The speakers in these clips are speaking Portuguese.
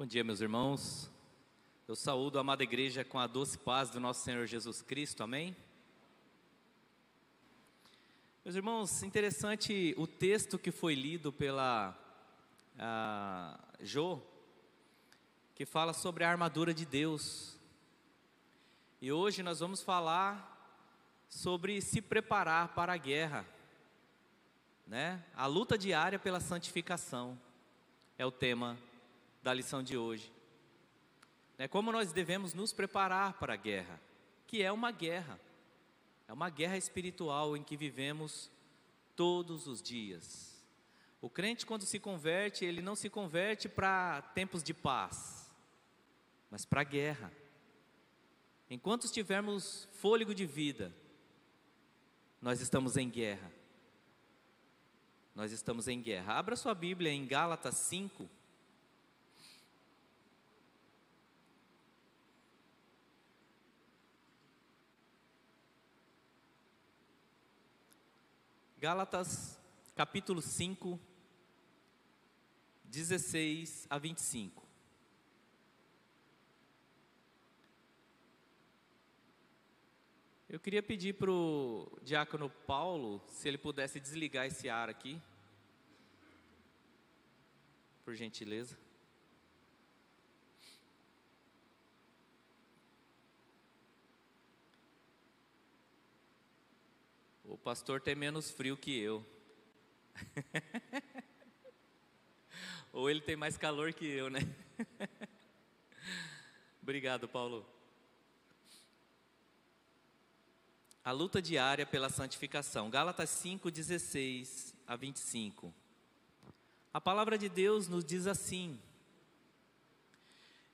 Bom dia, meus irmãos. Eu saúdo a amada igreja com a doce paz do nosso Senhor Jesus Cristo, amém? Meus irmãos, interessante o texto que foi lido pela a, Jo, que fala sobre a armadura de Deus. E hoje nós vamos falar sobre se preparar para a guerra, né? A luta diária pela santificação é o tema da lição de hoje. É como nós devemos nos preparar para a guerra, que é uma guerra, é uma guerra espiritual em que vivemos todos os dias. O crente, quando se converte, ele não se converte para tempos de paz, mas para a guerra. Enquanto estivermos fôlego de vida, nós estamos em guerra. Nós estamos em guerra. Abra sua Bíblia em Gálatas 5, Gálatas capítulo 5, 16 a 25. Eu queria pedir para o diácono Paulo se ele pudesse desligar esse ar aqui, por gentileza. Pastor tem menos frio que eu. Ou ele tem mais calor que eu, né? Obrigado, Paulo. A luta diária pela santificação. Gálatas 5, 16 a 25. A palavra de Deus nos diz assim: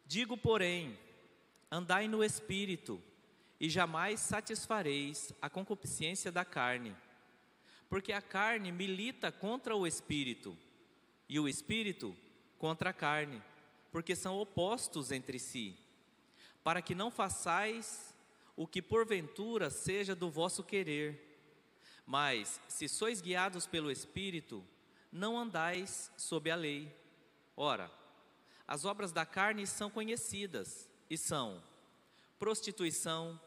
Digo, porém, andai no espírito e jamais satisfareis a concupiscência da carne, porque a carne milita contra o espírito, e o espírito contra a carne, porque são opostos entre si, para que não façais o que porventura seja do vosso querer. Mas, se sois guiados pelo espírito, não andais sob a lei. Ora, as obras da carne são conhecidas e são prostituição,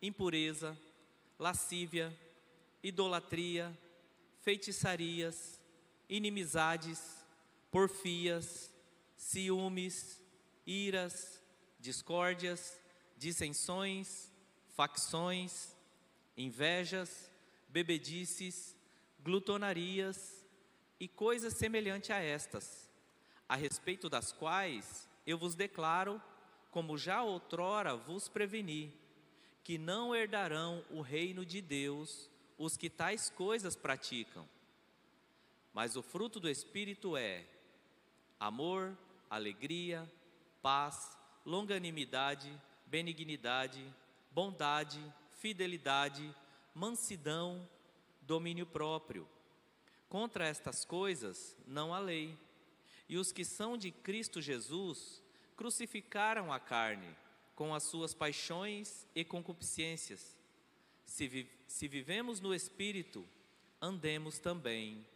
impureza, lascívia, idolatria, feitiçarias, inimizades, porfias, ciúmes, iras, discórdias, dissensões, facções, invejas, bebedices, glutonarias e coisas semelhantes a estas, a respeito das quais eu vos declaro como já outrora vos preveni, que não herdarão o reino de Deus os que tais coisas praticam. Mas o fruto do Espírito é amor, alegria, paz, longanimidade, benignidade, bondade, fidelidade, mansidão, domínio próprio. Contra estas coisas não há lei. E os que são de Cristo Jesus crucificaram a carne com as suas paixões e concupiscências. Se, vi se vivemos no Espírito, andemos também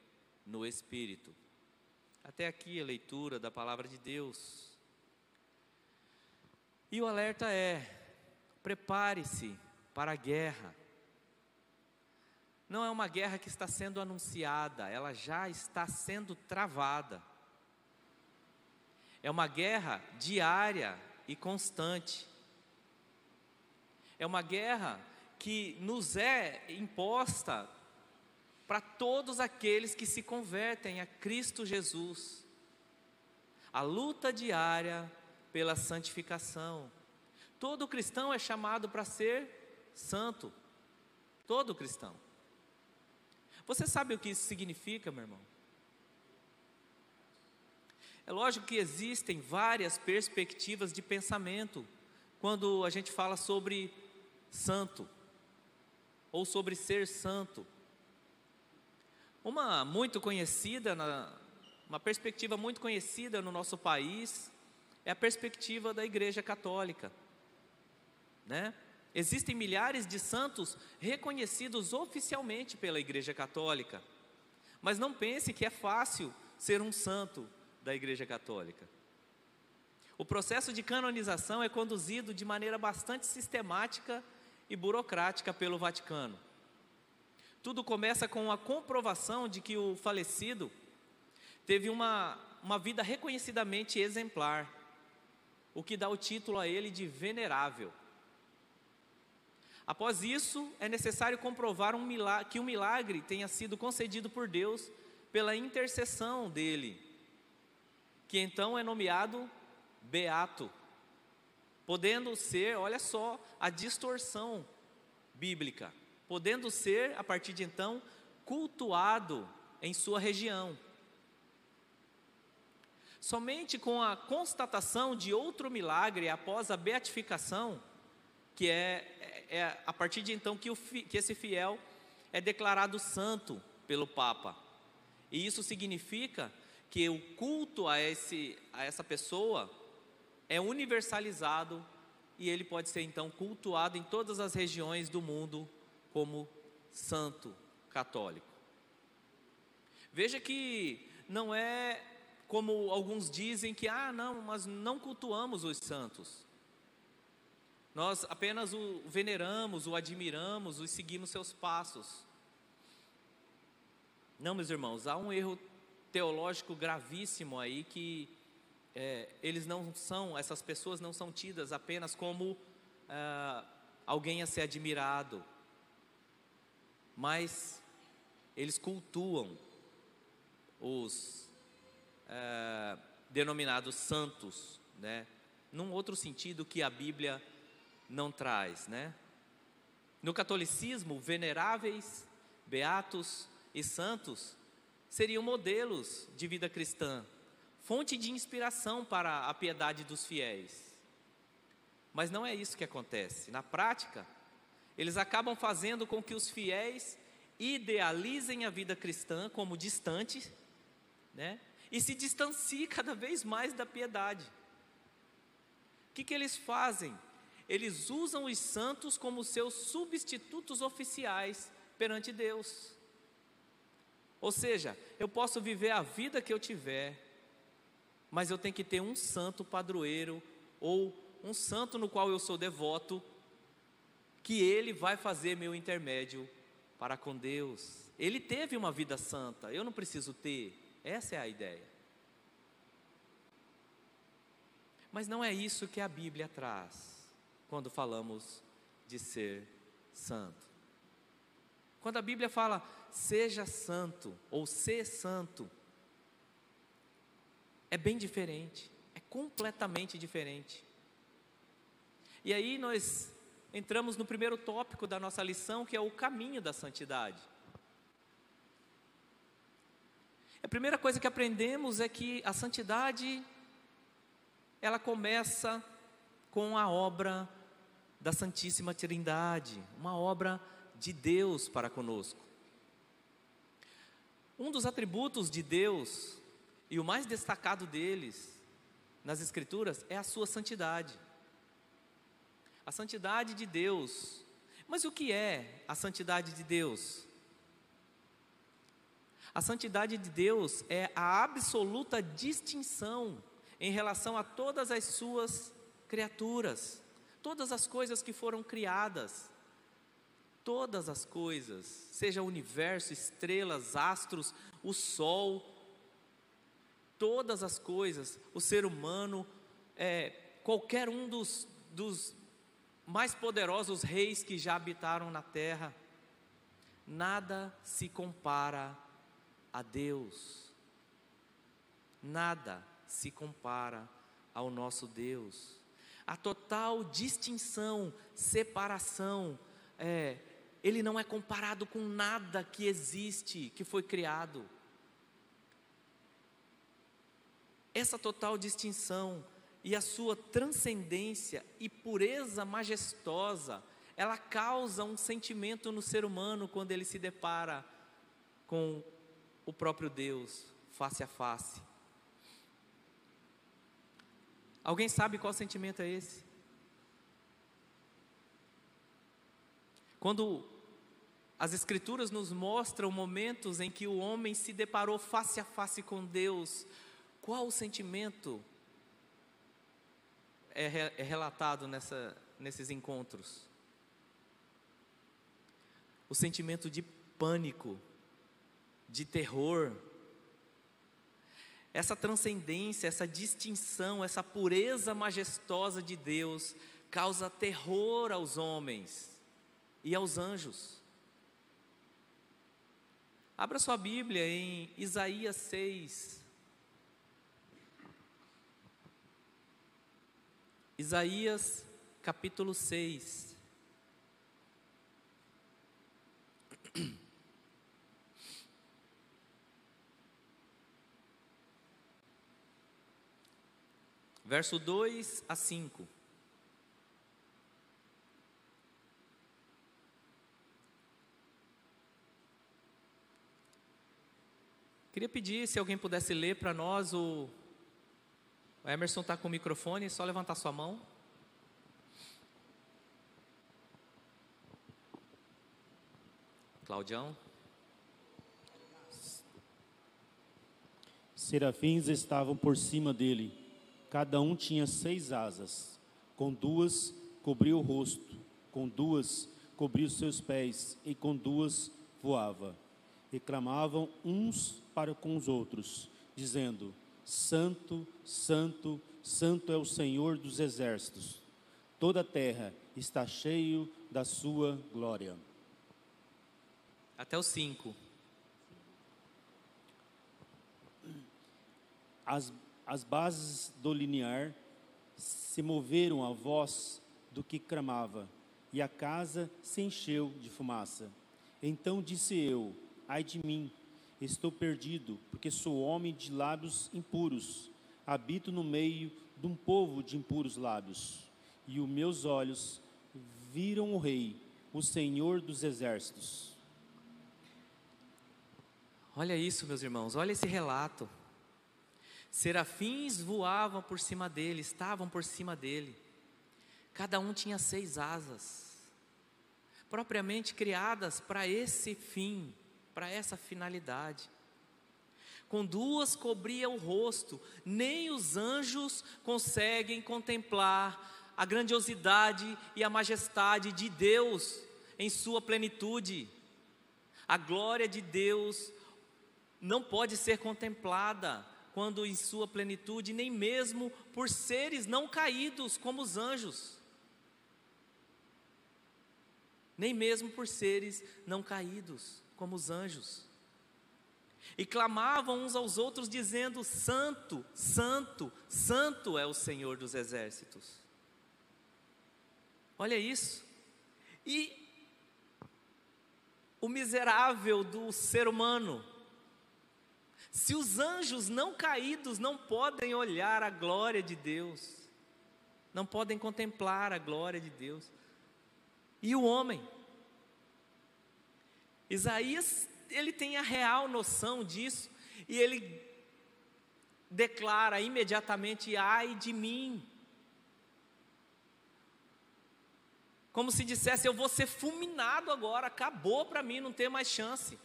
no Espírito. Até aqui a leitura da palavra de Deus. E o alerta é: prepare-se para a guerra. Não é uma guerra que está sendo anunciada, ela já está sendo travada. É uma guerra diária e constante. É uma guerra que nos é imposta para todos aqueles que se convertem a Cristo Jesus. A luta diária pela santificação. Todo cristão é chamado para ser santo. Todo cristão. Você sabe o que isso significa, meu irmão? É lógico que existem várias perspectivas de pensamento quando a gente fala sobre santo ou sobre ser santo. Uma muito conhecida, uma perspectiva muito conhecida no nosso país é a perspectiva da Igreja Católica, né? Existem milhares de santos reconhecidos oficialmente pela Igreja Católica, mas não pense que é fácil ser um santo da Igreja Católica. O processo de canonização é conduzido de maneira bastante sistemática e burocrática pelo Vaticano. Tudo começa com a comprovação de que o falecido teve uma, uma vida reconhecidamente exemplar, o que dá o título a ele de venerável. Após isso, é necessário comprovar um milagre, que o um milagre tenha sido concedido por Deus pela intercessão dele, que então é nomeado beato, podendo ser, olha só, a distorção bíblica, podendo ser, a partir de então, cultuado em sua região. Somente com a constatação de outro milagre após a beatificação, que é, é, é a partir de então que, o, que esse fiel é declarado santo pelo Papa. E isso significa que o culto a, esse, a essa pessoa é universalizado e ele pode ser então cultuado em todas as regiões do mundo como santo católico. Veja que não é como alguns dizem que, ah, não, mas não cultuamos os santos. Nós apenas o veneramos, o admiramos, o seguimos seus passos. Não, meus irmãos, há um erro teológico gravíssimo aí que é, eles não são, essas pessoas não são tidas apenas como ah, alguém a ser admirado, mas eles cultuam os ah, denominados santos, né? Num outro sentido que a Bíblia não traz, né? No catolicismo, veneráveis, beatos e santos seriam modelos de vida cristã, fonte de inspiração para a piedade dos fiéis. Mas não é isso que acontece. Na prática, eles acabam fazendo com que os fiéis idealizem a vida cristã como distante, né? E se distanciem cada vez mais da piedade. O que, que eles fazem? Eles usam os santos como seus substitutos oficiais perante Deus. Ou seja, eu posso viver a vida que eu tiver, mas eu tenho que ter um santo padroeiro ou um santo no qual eu sou devoto, que ele vai fazer meu intermédio para com Deus. Ele teve uma vida santa, eu não preciso ter. Essa é a ideia. Mas não é isso que a Bíblia traz quando falamos de ser santo. Quando a Bíblia fala seja santo ou ser santo, é bem diferente, é completamente diferente. E aí nós entramos no primeiro tópico da nossa lição, que é o caminho da santidade. A primeira coisa que aprendemos é que a santidade ela começa com a obra da Santíssima Trindade, uma obra de Deus para conosco. Um dos atributos de Deus e o mais destacado deles nas Escrituras é a sua santidade. A santidade de Deus. Mas o que é a santidade de Deus? A santidade de Deus é a absoluta distinção em relação a todas as suas criaturas, todas as coisas que foram criadas, todas as coisas, seja universo, estrelas, astros, o sol, todas as coisas, o ser humano, é, qualquer um dos, dos mais poderosos reis que já habitaram na terra, nada se compara a Deus, nada se compara ao nosso Deus. A total distinção, separação, é, ele não é comparado com nada que existe, que foi criado. essa total distinção e a sua transcendência e pureza majestosa, ela causa um sentimento no ser humano quando ele se depara com o próprio Deus, face a face. Alguém sabe qual sentimento é esse? Quando as Escrituras nos mostram momentos em que o homem se deparou face a face com Deus, qual o sentimento é, é relatado nessa, nesses encontros? O sentimento de pânico, de terror, essa transcendência, essa distinção, essa pureza majestosa de Deus causa terror aos homens e aos anjos. Abra sua Bíblia em Isaías 6. Isaías capítulo 6. Verso 2 a 5. Queria pedir se alguém pudesse ler para nós o. O Emerson está com o microfone, só levantar sua mão. Claudião. Serafins estavam por cima dele, cada um tinha seis asas, com duas cobria o rosto, com duas cobria os seus pés, e com duas voava. E clamavam uns para com os outros, dizendo: Santo, Santo, Santo é o Senhor dos exércitos. Toda a terra está cheio da sua glória. Até o 5. As, as bases do linear se moveram à voz do que clamava, e a casa se encheu de fumaça. Então disse eu: Ai de mim, Estou perdido, porque sou homem de lábios impuros. Habito no meio de um povo de impuros lábios. E os meus olhos viram o Rei, o Senhor dos exércitos. Olha isso, meus irmãos, olha esse relato. Serafins voavam por cima dele, estavam por cima dele. Cada um tinha seis asas, propriamente criadas para esse fim para essa finalidade. Com duas cobria o rosto, nem os anjos conseguem contemplar a grandiosidade e a majestade de Deus em sua plenitude. A glória de Deus não pode ser contemplada quando em sua plenitude, nem mesmo por seres não caídos como os anjos. Nem mesmo por seres não caídos como os anjos. E clamavam uns aos outros, dizendo: Santo, Santo, Santo é o Senhor dos exércitos. Olha isso. E o miserável do ser humano. Se os anjos não caídos não podem olhar a glória de Deus, não podem contemplar a glória de Deus, e o homem? Isaías, ele tem a real noção disso e ele declara imediatamente: ai de mim. Como se dissesse: eu vou ser fulminado agora, acabou para mim, não tem mais chance.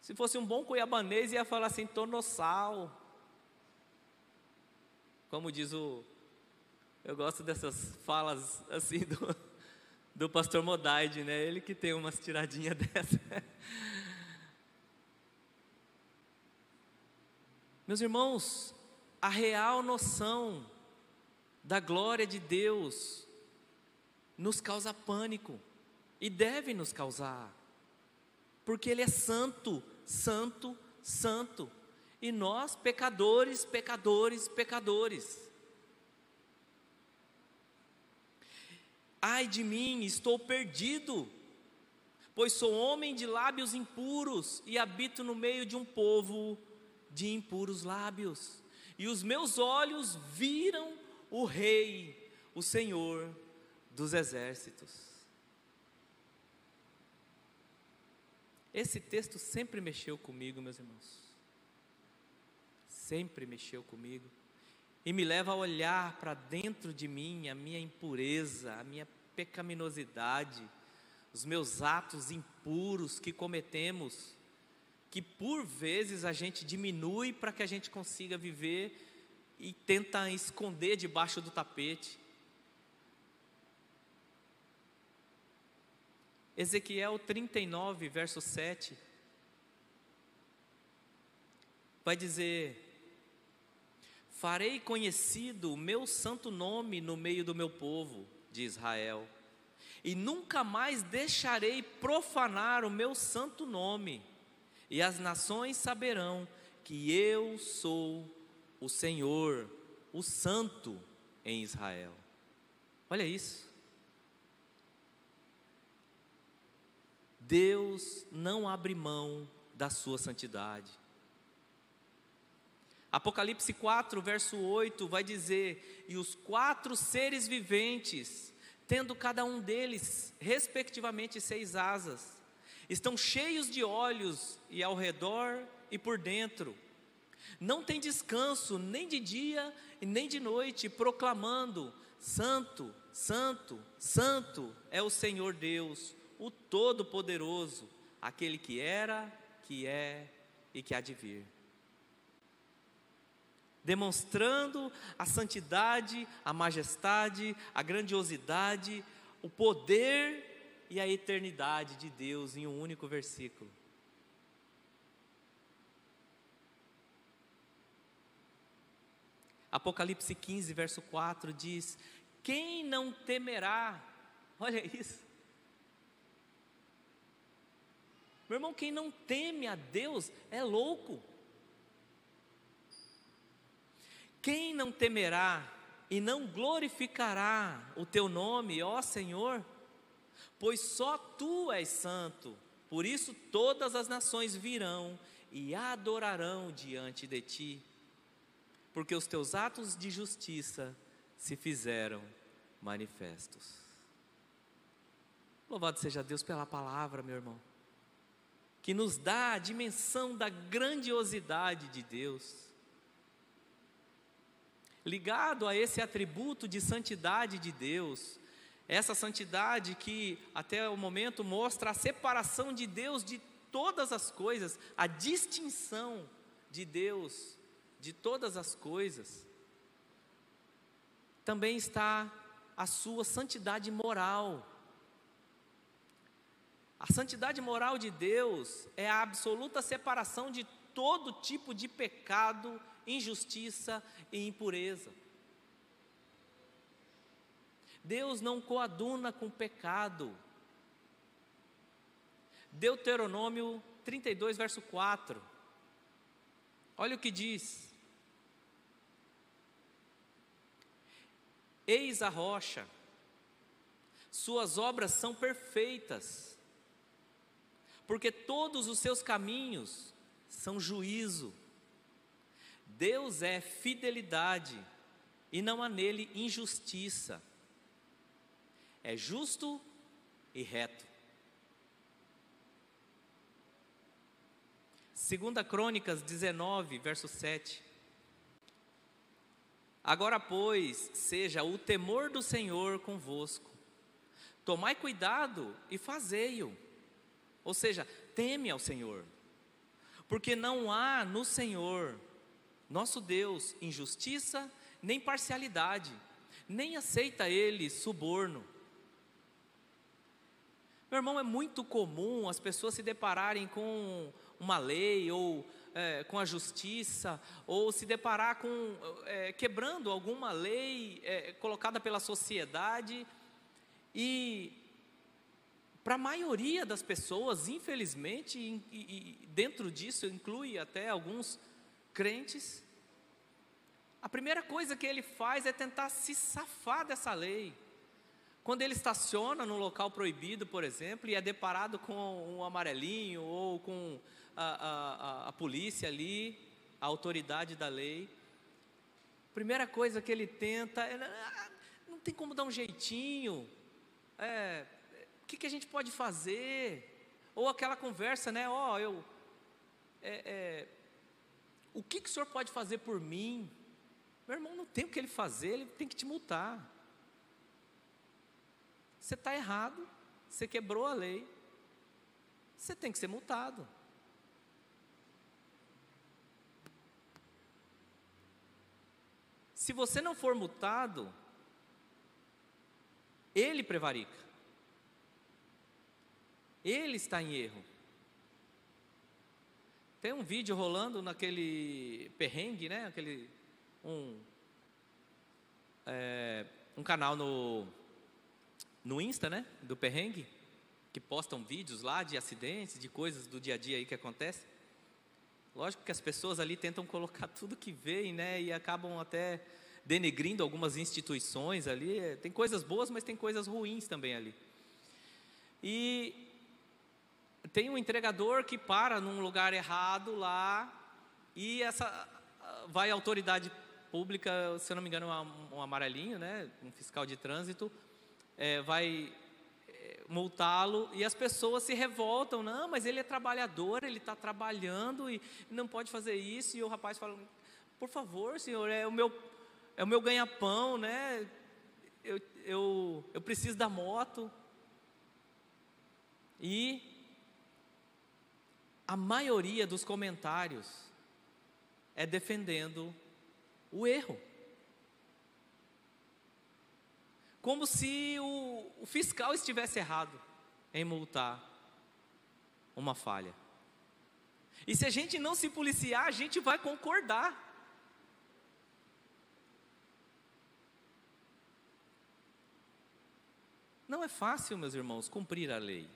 Se fosse um bom cuiabanês, ia falar assim: tornossal. Como diz o eu gosto dessas falas assim do, do pastor Modaide, né? Ele que tem umas tiradinhas dessa. Meus irmãos, a real noção da glória de Deus nos causa pânico e deve nos causar, porque Ele é santo, santo, santo, e nós, pecadores, pecadores, pecadores. Ai de mim, estou perdido, pois sou homem de lábios impuros e habito no meio de um povo de impuros lábios. E os meus olhos viram o Rei, o Senhor dos exércitos. Esse texto sempre mexeu comigo, meus irmãos. Sempre mexeu comigo e me leva a olhar para dentro de mim a minha impureza, a minha pecaminosidade, os meus atos impuros que cometemos, que por vezes a gente diminui para que a gente consiga viver e tenta esconder debaixo do tapete. Ezequiel 39, verso 7, vai dizer: Farei conhecido o meu santo nome no meio do meu povo, de Israel, e nunca mais deixarei profanar o meu santo nome, e as nações saberão que eu sou o Senhor, o Santo em Israel. Olha isso. Deus não abre mão da sua santidade. Apocalipse 4, verso 8 vai dizer: E os quatro seres viventes, tendo cada um deles, respectivamente, seis asas, estão cheios de olhos e ao redor e por dentro. Não tem descanso nem de dia e nem de noite, proclamando: Santo, Santo, Santo é o Senhor Deus, o Todo-Poderoso, aquele que era, que é e que há de vir. Demonstrando a santidade, a majestade, a grandiosidade, o poder e a eternidade de Deus em um único versículo. Apocalipse 15, verso 4 diz: Quem não temerá? Olha isso. Meu irmão, quem não teme a Deus é louco. Quem não temerá e não glorificará o teu nome, ó Senhor? Pois só tu és santo, por isso todas as nações virão e adorarão diante de ti, porque os teus atos de justiça se fizeram manifestos. Louvado seja Deus pela palavra, meu irmão que nos dá a dimensão da grandiosidade de Deus. Ligado a esse atributo de santidade de Deus, essa santidade que até o momento mostra a separação de Deus de todas as coisas, a distinção de Deus de todas as coisas, também está a sua santidade moral. A santidade moral de Deus é a absoluta separação de todo tipo de pecado, injustiça e impureza. Deus não coaduna com pecado. Deuteronômio 32, verso 4. Olha o que diz: Eis a rocha, suas obras são perfeitas porque todos os seus caminhos são juízo. Deus é fidelidade e não há nele injustiça. É justo e reto. Segunda Crônicas 19, verso 7. Agora, pois, seja o temor do Senhor convosco. Tomai cuidado e fazei-o ou seja, teme ao Senhor, porque não há no Senhor, nosso Deus, injustiça nem parcialidade, nem aceita Ele suborno. Meu irmão, é muito comum as pessoas se depararem com uma lei ou é, com a justiça, ou se deparar com é, quebrando alguma lei é, colocada pela sociedade e para a maioria das pessoas, infelizmente, e, e dentro disso inclui até alguns crentes, a primeira coisa que ele faz é tentar se safar dessa lei. Quando ele estaciona no local proibido, por exemplo, e é deparado com um amarelinho ou com a, a, a, polícia ali, a autoridade da lei, primeira coisa que ele tenta é: ah, não tem como dar um jeitinho, é, o que, que a gente pode fazer? Ou aquela conversa, né? Ó, oh, eu. É, é, o que, que o senhor pode fazer por mim? Meu irmão, não tem o que ele fazer, ele tem que te multar. Você está errado, você quebrou a lei, você tem que ser multado. Se você não for multado, ele prevarica. Ele está em erro. Tem um vídeo rolando naquele perrengue, né? Aquele um é, um canal no no Insta, né? Do perrengue que postam vídeos lá de acidentes, de coisas do dia a dia aí que acontece. Lógico que as pessoas ali tentam colocar tudo que veem, né? E acabam até denegrindo algumas instituições ali. Tem coisas boas, mas tem coisas ruins também ali. E tem um entregador que para num lugar errado lá e essa vai a autoridade pública, se eu não me engano, um, um amarelinho, né, um fiscal de trânsito, é, vai é, multá-lo e as pessoas se revoltam, não, mas ele é trabalhador, ele está trabalhando e não pode fazer isso e o rapaz fala, por favor, senhor, é o meu é o meu ganha-pão, né? Eu, eu, eu preciso da moto. E a maioria dos comentários é defendendo o erro. Como se o, o fiscal estivesse errado em multar uma falha. E se a gente não se policiar, a gente vai concordar. Não é fácil, meus irmãos, cumprir a lei.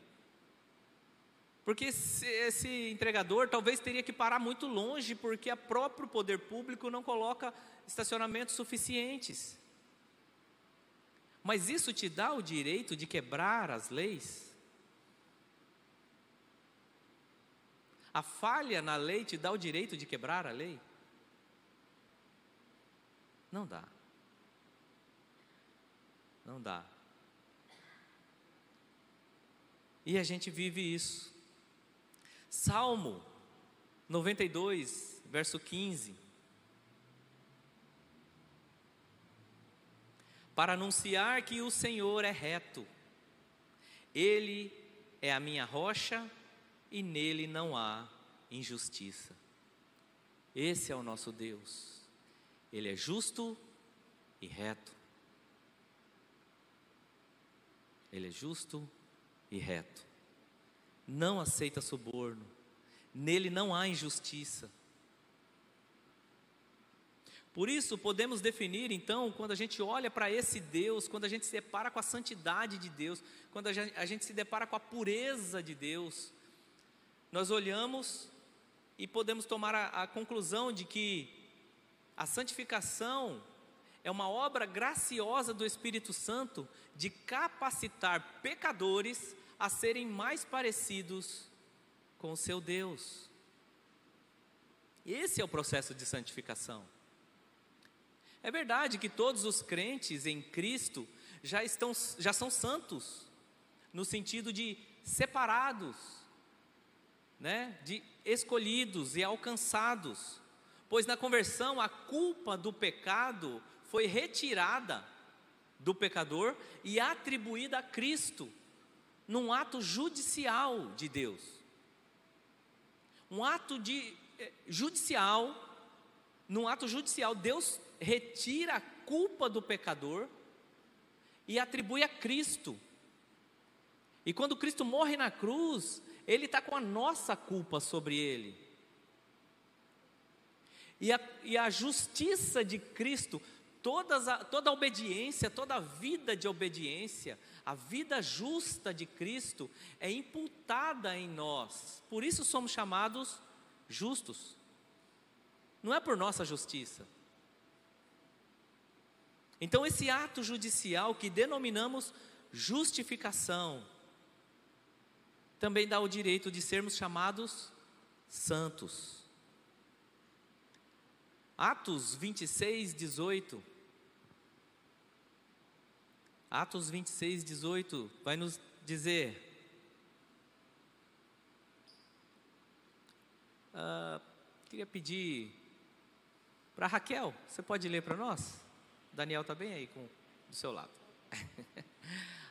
Porque esse, esse entregador talvez teria que parar muito longe, porque o próprio poder público não coloca estacionamentos suficientes. Mas isso te dá o direito de quebrar as leis? A falha na lei te dá o direito de quebrar a lei? Não dá. Não dá. E a gente vive isso. Salmo 92, verso 15. Para anunciar que o Senhor é reto, Ele é a minha rocha e nele não há injustiça. Esse é o nosso Deus, Ele é justo e reto. Ele é justo e reto não aceita suborno, nele não há injustiça. Por isso, podemos definir, então, quando a gente olha para esse Deus, quando a gente se depara com a santidade de Deus, quando a gente, a gente se depara com a pureza de Deus, nós olhamos e podemos tomar a, a conclusão de que a santificação é uma obra graciosa do Espírito Santo de capacitar pecadores a serem mais parecidos com o seu Deus. Esse é o processo de santificação. É verdade que todos os crentes em Cristo já estão já são santos no sentido de separados, né? De escolhidos e alcançados. Pois na conversão a culpa do pecado foi retirada do pecador e atribuída a Cristo num ato judicial de Deus. Um ato de eh, judicial, num ato judicial, Deus retira a culpa do pecador e atribui a Cristo. E quando Cristo morre na cruz, Ele está com a nossa culpa sobre Ele. E a, e a justiça de Cristo, todas a, toda a obediência, toda a vida de obediência, a vida justa de Cristo é imputada em nós, por isso somos chamados justos. Não é por nossa justiça. Então, esse ato judicial que denominamos justificação, também dá o direito de sermos chamados santos. Atos 26, 18 Atos 26, 18 vai nos dizer. Uh, queria pedir para Raquel, você pode ler para nós? Daniel está bem aí com, do seu lado.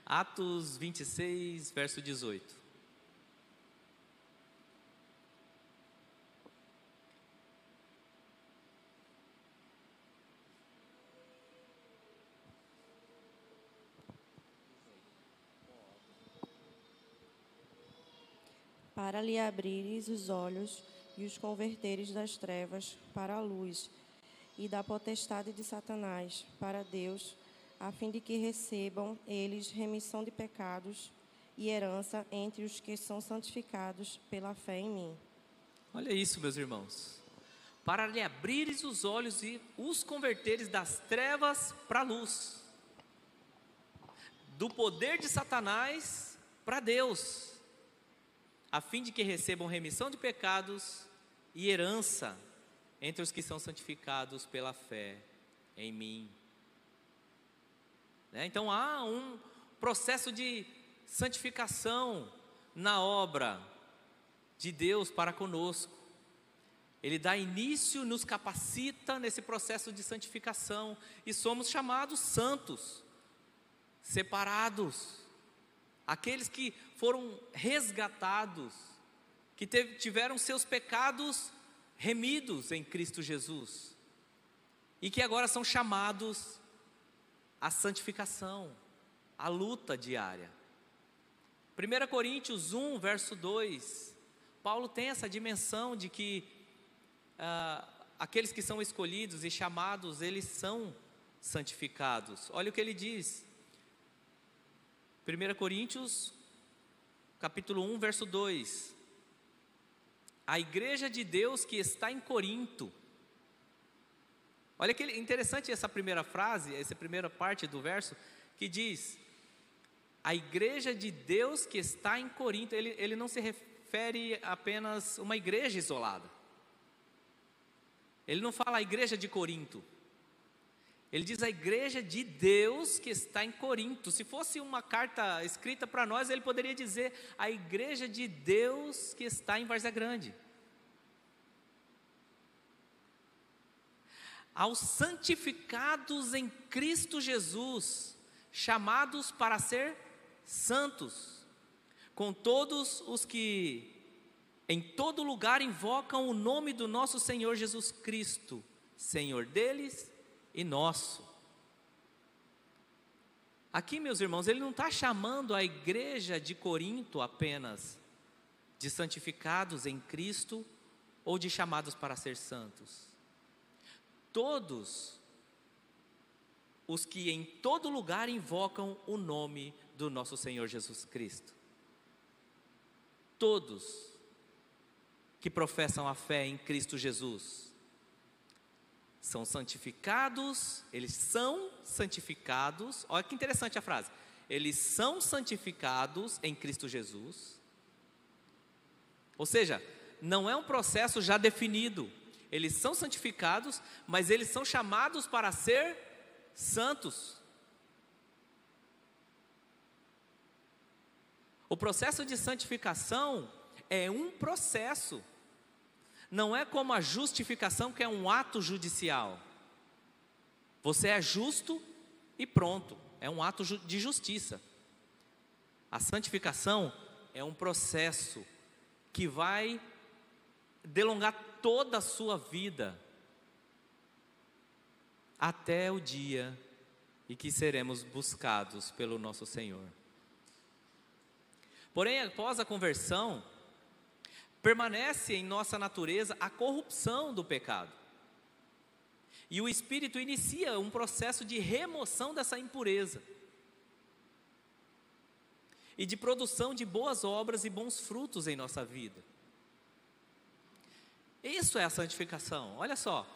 Atos 26, verso 18. Para lhe abrires os olhos e os converteres das trevas para a luz, e da potestade de Satanás para Deus, a fim de que recebam eles remissão de pecados e herança entre os que são santificados pela fé em mim. Olha isso, meus irmãos. Para lhe abrires os olhos e os converteres das trevas para a luz, do poder de Satanás para Deus, a fim de que recebam remissão de pecados e herança entre os que são santificados pela fé em mim. Né? Então há um processo de santificação na obra de Deus para conosco. Ele dá início, nos capacita nesse processo de santificação e somos chamados santos, separados, aqueles que foram resgatados, que teve, tiveram seus pecados remidos em Cristo Jesus e que agora são chamados à santificação, à luta diária. 1 Coríntios 1, verso 2, Paulo tem essa dimensão de que ah, aqueles que são escolhidos e chamados, eles são santificados. Olha o que ele diz. 1 Coríntios, capítulo 1, verso 2. A igreja de Deus que está em Corinto. Olha que interessante essa primeira frase, essa primeira parte do verso, que diz: A igreja de Deus que está em Corinto. Ele, ele não se refere apenas uma igreja isolada. Ele não fala a igreja de Corinto. Ele diz a igreja de Deus que está em Corinto. Se fosse uma carta escrita para nós, ele poderia dizer a igreja de Deus que está em Várzea Grande. Aos santificados em Cristo Jesus, chamados para ser santos, com todos os que em todo lugar invocam o nome do nosso Senhor Jesus Cristo, Senhor deles e nosso. Aqui, meus irmãos, ele não está chamando a igreja de Corinto apenas de santificados em Cristo ou de chamados para ser santos. Todos os que em todo lugar invocam o nome do nosso Senhor Jesus Cristo. Todos que professam a fé em Cristo Jesus. São santificados, eles são santificados. Olha que interessante a frase. Eles são santificados em Cristo Jesus. Ou seja, não é um processo já definido. Eles são santificados, mas eles são chamados para ser santos. O processo de santificação é um processo. Não é como a justificação, que é um ato judicial. Você é justo e pronto, é um ato de justiça. A santificação é um processo que vai delongar toda a sua vida até o dia em que seremos buscados pelo nosso Senhor. Porém, após a conversão, permanece em nossa natureza a corrupção do pecado. E o Espírito inicia um processo de remoção dessa impureza e de produção de boas obras e bons frutos em nossa vida. Isso é a santificação. Olha só.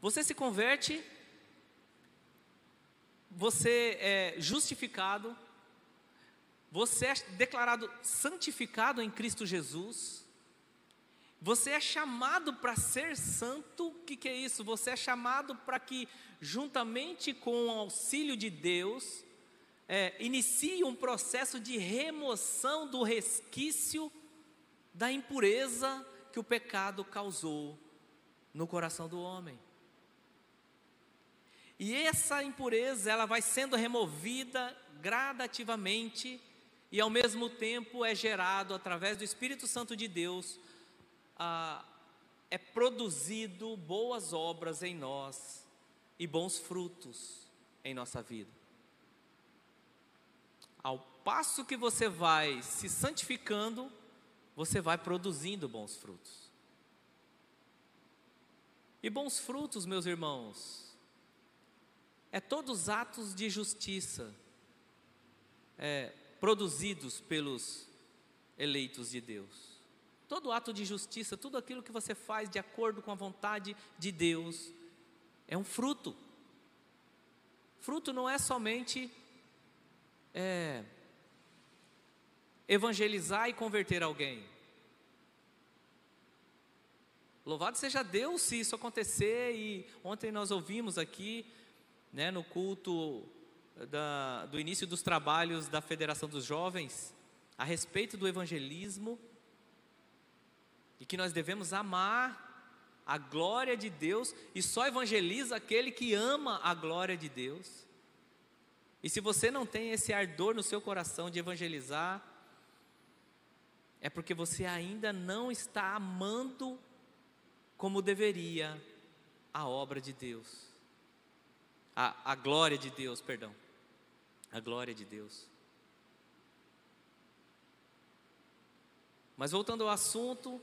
Você se converte, você é justificado, você é declarado santificado em Cristo Jesus. Você é chamado para ser santo. O que, que é isso? Você é chamado para que, juntamente com o auxílio de Deus, é, inicie um processo de remoção do resquício da impureza que o pecado causou no coração do homem. E essa impureza, ela vai sendo removida gradativamente e ao mesmo tempo é gerado através do Espírito Santo de Deus, ah, é produzido boas obras em nós e bons frutos em nossa vida. Ao passo que você vai se santificando, você vai produzindo bons frutos. E bons frutos, meus irmãos, é todos os atos de justiça é, produzidos pelos eleitos de Deus. Todo ato de justiça, tudo aquilo que você faz de acordo com a vontade de Deus, é um fruto. Fruto não é somente é, evangelizar e converter alguém. Louvado seja Deus se isso acontecer, e ontem nós ouvimos aqui, né, no culto da, do início dos trabalhos da Federação dos Jovens, a respeito do evangelismo, e que nós devemos amar a glória de Deus, e só evangeliza aquele que ama a glória de Deus. E se você não tem esse ardor no seu coração de evangelizar, é porque você ainda não está amando como deveria a obra de Deus, a, a glória de Deus, perdão, a glória de Deus. Mas voltando ao assunto,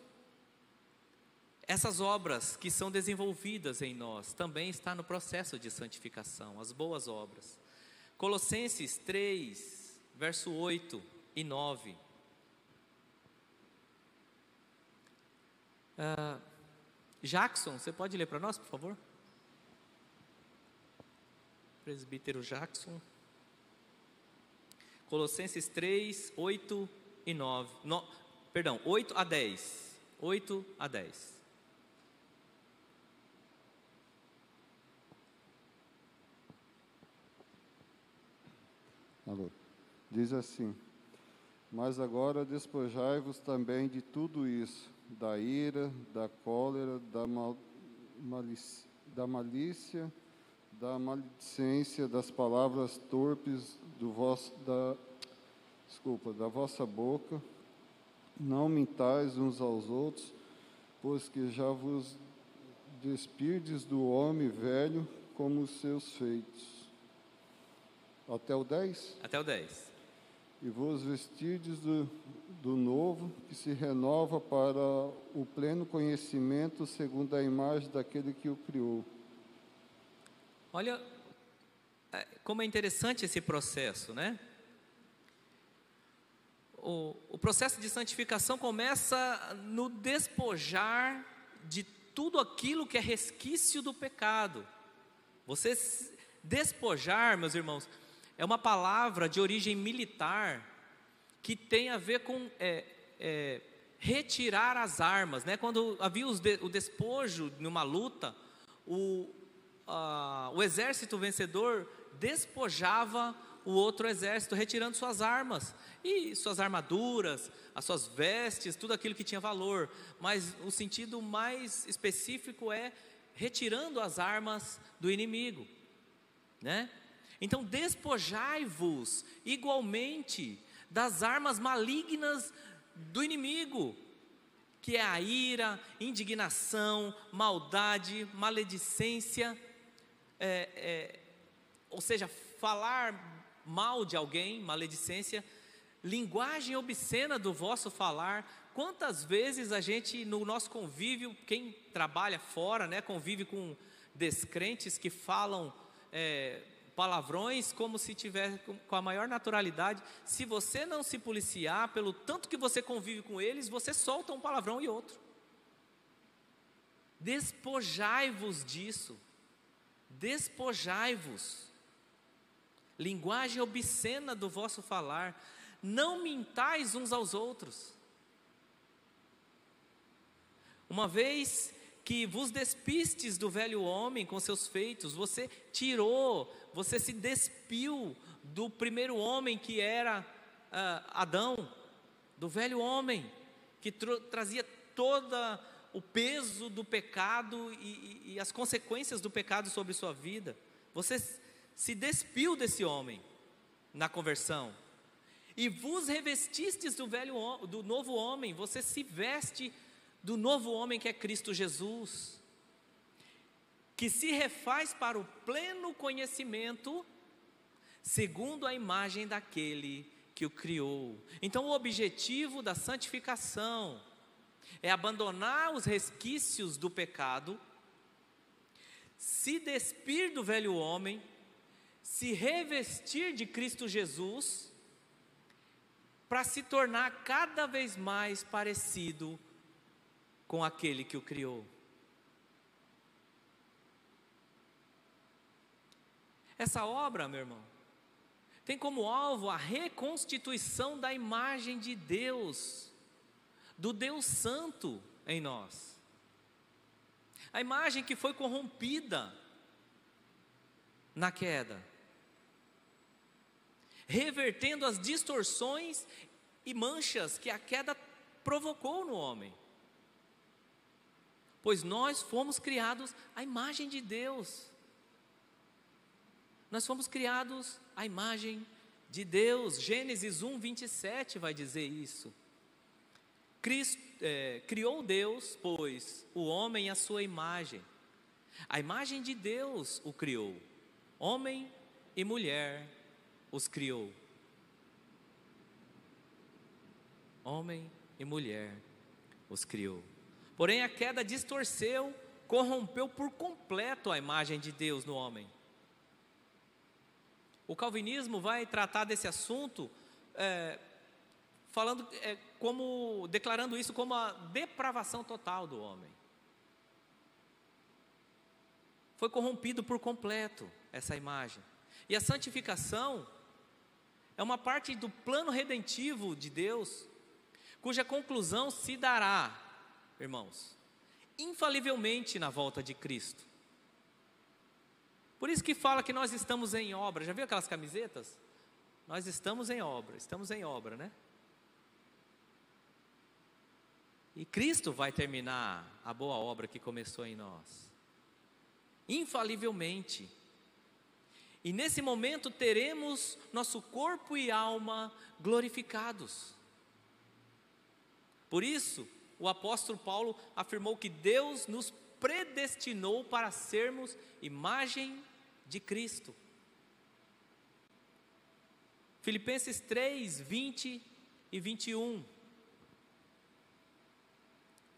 essas obras que são desenvolvidas em nós também está no processo de santificação, as boas obras. Colossenses 3, verso 8 e 9. Uh, Jackson, você pode ler para nós, por favor? Presbítero Jackson. Colossenses 3, 8 e 9. No, perdão, 8 a 10. 8 a 10. Alô. Diz assim: Mas agora despojai-vos também de tudo isso, da ira, da cólera, da, mal, malícia, da malícia, da maledicência, das palavras torpes do vosso, da, desculpa, da vossa boca. Não mintais uns aos outros, pois que já vos despirdes do homem velho como os seus feitos até o 10? Até o 10. E vos vestirdes do, do novo, que se renova para o pleno conhecimento segundo a imagem daquele que o criou. Olha, como é interessante esse processo, né? O, o processo de santificação começa no despojar de tudo aquilo que é resquício do pecado. Você despojar, meus irmãos, é uma palavra de origem militar que tem a ver com é, é, retirar as armas. Né? Quando havia de, o despojo numa luta, o, a, o exército vencedor despojava o outro exército, retirando suas armas e suas armaduras, as suas vestes, tudo aquilo que tinha valor. Mas o sentido mais específico é retirando as armas do inimigo, né? Então, despojai-vos igualmente das armas malignas do inimigo, que é a ira, indignação, maldade, maledicência, é, é, ou seja, falar mal de alguém, maledicência, linguagem obscena do vosso falar. Quantas vezes a gente, no nosso convívio, quem trabalha fora, né, convive com descrentes que falam é, palavrões como se tiver com a maior naturalidade. Se você não se policiar pelo tanto que você convive com eles, você solta um palavrão e outro. Despojai-vos disso. Despojai-vos. Linguagem obscena do vosso falar. Não mintais uns aos outros. Uma vez que vos despistes do velho homem com seus feitos, você tirou, você se despiu do primeiro homem que era uh, Adão, do velho homem, que trazia toda o peso do pecado e, e, e as consequências do pecado sobre sua vida. Você se despiu desse homem na conversão e vos revestistes do velho do novo homem. Você se veste do novo homem que é Cristo Jesus, que se refaz para o pleno conhecimento, segundo a imagem daquele que o criou. Então, o objetivo da santificação é abandonar os resquícios do pecado, se despir do velho homem, se revestir de Cristo Jesus, para se tornar cada vez mais parecido com aquele que o criou. Essa obra, meu irmão, tem como alvo a reconstituição da imagem de Deus, do Deus Santo em nós. A imagem que foi corrompida na queda, revertendo as distorções e manchas que a queda provocou no homem. Pois nós fomos criados à imagem de Deus. Nós fomos criados à imagem de Deus. Gênesis 1, 27 vai dizer isso. Cristo, é, criou Deus, pois, o homem à sua imagem. A imagem de Deus o criou. Homem e mulher os criou. Homem e mulher os criou. Porém, a queda distorceu, corrompeu por completo a imagem de Deus no homem. O calvinismo vai tratar desse assunto é, falando é, como declarando isso como a depravação total do homem. Foi corrompido por completo essa imagem. E a santificação é uma parte do plano redentivo de Deus, cuja conclusão se dará, irmãos, infalivelmente na volta de Cristo. Por isso que fala que nós estamos em obra. Já viu aquelas camisetas? Nós estamos em obra, estamos em obra, né? E Cristo vai terminar a boa obra que começou em nós. Infalivelmente. E nesse momento teremos nosso corpo e alma glorificados. Por isso, o apóstolo Paulo afirmou que Deus nos predestinou para sermos imagem de Cristo. Filipenses 3, 20 e 21.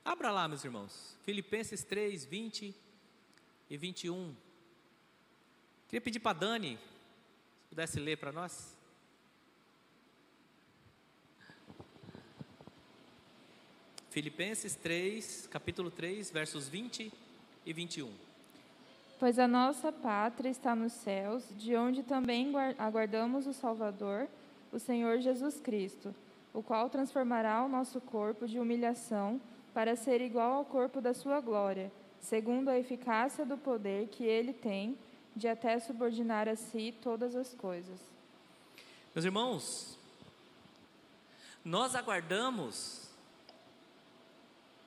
Abra lá, meus irmãos. Filipenses 3, 20 e 21. Queria pedir para Dani, se pudesse ler para nós. Filipenses 3, capítulo 3, versos 20 e 21. Pois a nossa pátria está nos céus, de onde também aguardamos o Salvador, o Senhor Jesus Cristo, o qual transformará o nosso corpo de humilhação para ser igual ao corpo da sua glória, segundo a eficácia do poder que ele tem de até subordinar a si todas as coisas. Meus irmãos, nós aguardamos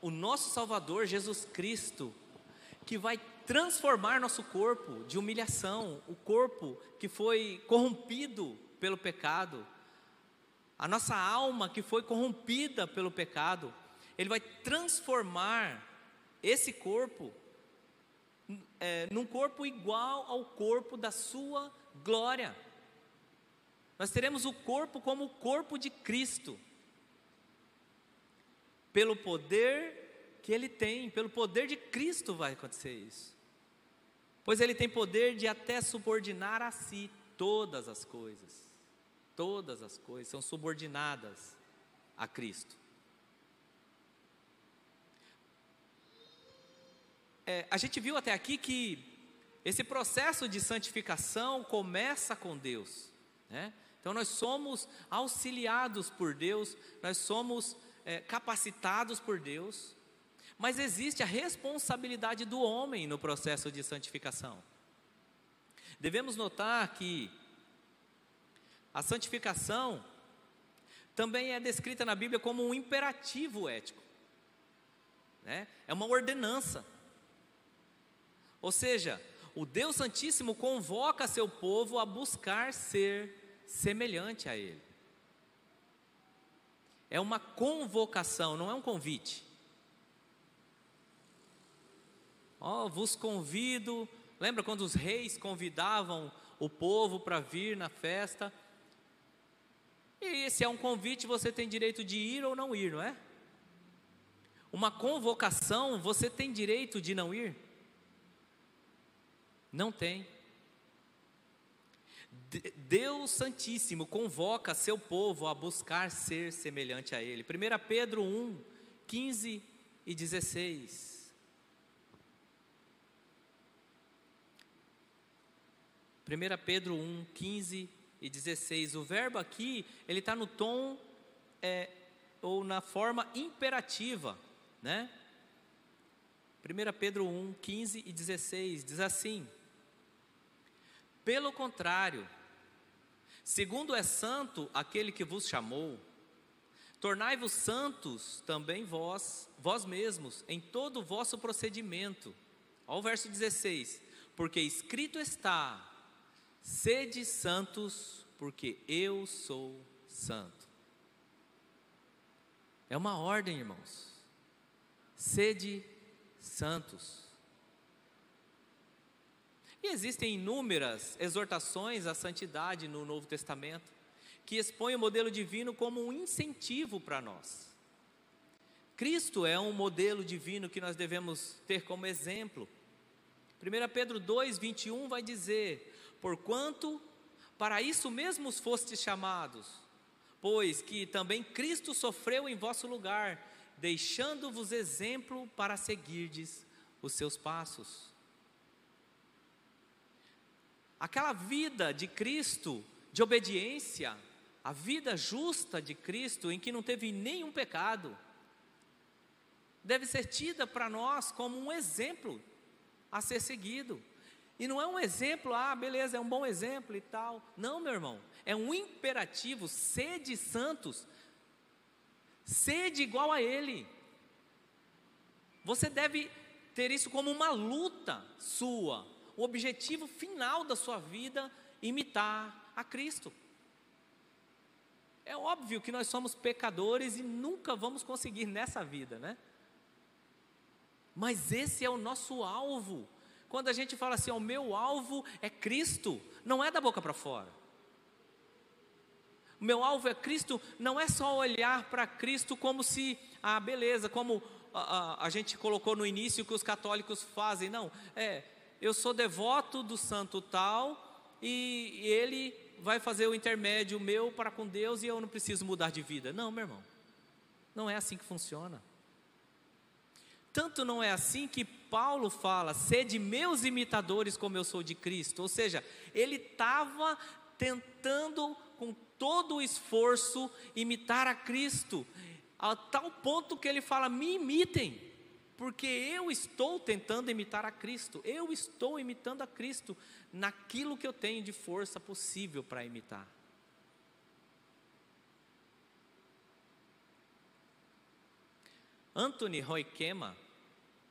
o nosso Salvador Jesus Cristo, que vai transformar nosso corpo de humilhação, o corpo que foi corrompido pelo pecado, a nossa alma que foi corrompida pelo pecado, Ele vai transformar esse corpo é, num corpo igual ao corpo da Sua glória. Nós teremos o corpo como o corpo de Cristo, pelo poder que Ele tem, pelo poder de Cristo vai acontecer isso pois ele tem poder de até subordinar a si todas as coisas. Todas as coisas são subordinadas a Cristo. É, a gente viu até aqui que esse processo de santificação começa com Deus, né? Então nós somos auxiliados por Deus, nós somos é, capacitados por Deus mas existe a responsabilidade do homem no processo de santificação. Devemos notar que a santificação também é descrita na Bíblia como um imperativo ético, né? é uma ordenança. Ou seja, o Deus Santíssimo convoca seu povo a buscar ser semelhante a Ele. É uma convocação, não é um convite. Oh, vos convido. Lembra quando os reis convidavam o povo para vir na festa? E se é um convite, você tem direito de ir ou não ir, não é? Uma convocação, você tem direito de não ir? Não tem. Deus Santíssimo convoca seu povo a buscar ser semelhante a Ele. 1 Pedro 1, 15 e 16. 1 Pedro 1, 15 e 16. O verbo aqui, ele está no tom é, ou na forma imperativa, né? 1 Pedro 1, 15 e 16 diz assim: Pelo contrário, segundo é santo aquele que vos chamou, tornai-vos santos também vós, vós mesmos, em todo o vosso procedimento. Olha o verso 16: Porque escrito está, Sede santos, porque eu sou santo. É uma ordem, irmãos. Sede santos. E existem inúmeras exortações à santidade no Novo Testamento, que expõem o modelo divino como um incentivo para nós. Cristo é um modelo divino que nós devemos ter como exemplo. 1 Pedro 2, 21 vai dizer: Porquanto para isso mesmos fostes chamados, pois que também Cristo sofreu em vosso lugar, deixando-vos exemplo para seguirdes os seus passos. Aquela vida de Cristo, de obediência, a vida justa de Cristo, em que não teve nenhum pecado, deve ser tida para nós como um exemplo a ser seguido. E não é um exemplo, ah, beleza, é um bom exemplo e tal. Não, meu irmão, é um imperativo, sede santos, sede igual a Ele. Você deve ter isso como uma luta sua, o objetivo final da sua vida, imitar a Cristo. É óbvio que nós somos pecadores e nunca vamos conseguir nessa vida, né? Mas esse é o nosso alvo quando a gente fala assim, o meu alvo é Cristo, não é da boca para fora. O meu alvo é Cristo, não é só olhar para Cristo como se, ah, beleza, como a, a, a gente colocou no início que os católicos fazem, não, é, eu sou devoto do santo tal e, ele vai fazer o intermédio meu para com Deus e eu não preciso mudar de vida. Não, meu irmão, não é assim que funciona. Tanto não é assim que Paulo fala: sede meus imitadores, como eu sou de Cristo. Ou seja, ele estava tentando com todo o esforço imitar a Cristo, a tal ponto que ele fala: me imitem, porque eu estou tentando imitar a Cristo, eu estou imitando a Cristo naquilo que eu tenho de força possível para imitar. Anthony Roykema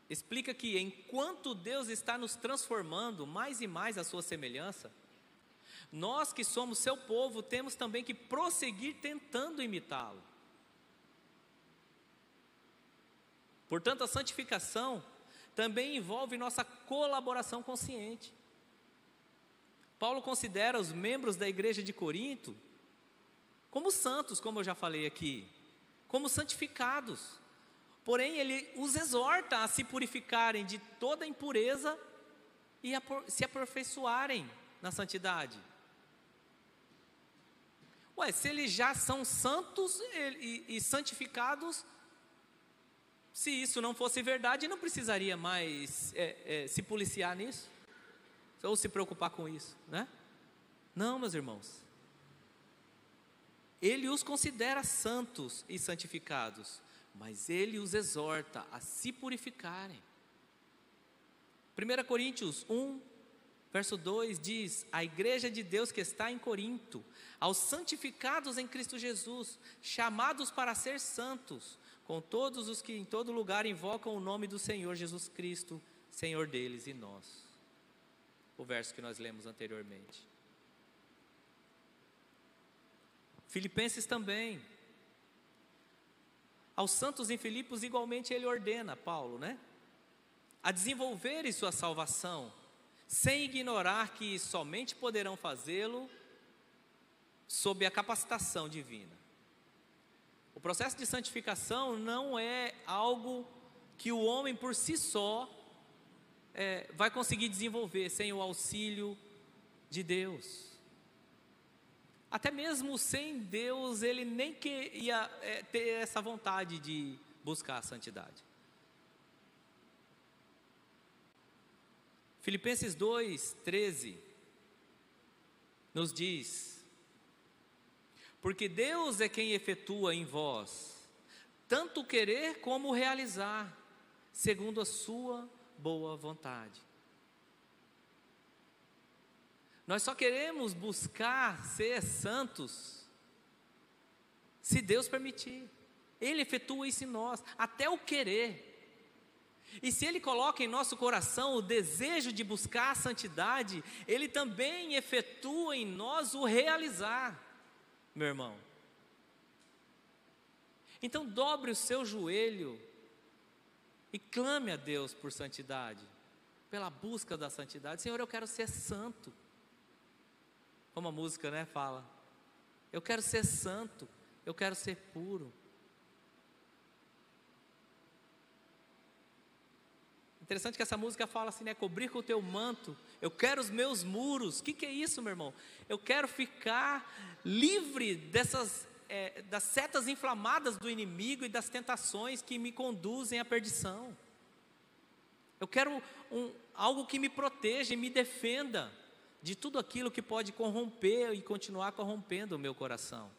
explica que enquanto Deus está nos transformando mais e mais à sua semelhança, nós que somos seu povo temos também que prosseguir tentando imitá-lo. Portanto, a santificação também envolve nossa colaboração consciente. Paulo considera os membros da igreja de Corinto como santos, como eu já falei aqui, como santificados. Porém, ele os exorta a se purificarem de toda impureza e a se aperfeiçoarem na santidade. Ué, se eles já são santos e, e, e santificados, se isso não fosse verdade, não precisaria mais é, é, se policiar nisso, ou se preocupar com isso, né? Não, meus irmãos. Ele os considera santos e santificados mas ele os exorta a se purificarem. 1 Coríntios 1, verso 2 diz: A igreja de Deus que está em Corinto, aos santificados em Cristo Jesus, chamados para ser santos, com todos os que em todo lugar invocam o nome do Senhor Jesus Cristo, Senhor deles e nós. O verso que nós lemos anteriormente. Filipenses também, aos santos em Filipos, igualmente, ele ordena, Paulo, né? A desenvolverem sua salvação, sem ignorar que somente poderão fazê-lo sob a capacitação divina. O processo de santificação não é algo que o homem por si só é, vai conseguir desenvolver sem o auxílio de Deus. Até mesmo sem Deus, ele nem queria é, ter essa vontade de buscar a santidade. Filipenses 2, 13 nos diz: Porque Deus é quem efetua em vós, tanto querer como realizar, segundo a sua boa vontade. Nós só queremos buscar ser santos se Deus permitir. Ele efetua isso em nós, até o querer. E se Ele coloca em nosso coração o desejo de buscar a santidade, Ele também efetua em nós o realizar, meu irmão. Então, dobre o seu joelho e clame a Deus por santidade, pela busca da santidade. Senhor, eu quero ser santo. Como a música, né, fala. Eu quero ser santo, eu quero ser puro. Interessante que essa música fala assim, né? Cobrir com o teu manto. Eu quero os meus muros. O que, que é isso, meu irmão? Eu quero ficar livre dessas é, das setas inflamadas do inimigo e das tentações que me conduzem à perdição. Eu quero um, algo que me proteja e me defenda de tudo aquilo que pode corromper e continuar corrompendo o meu coração.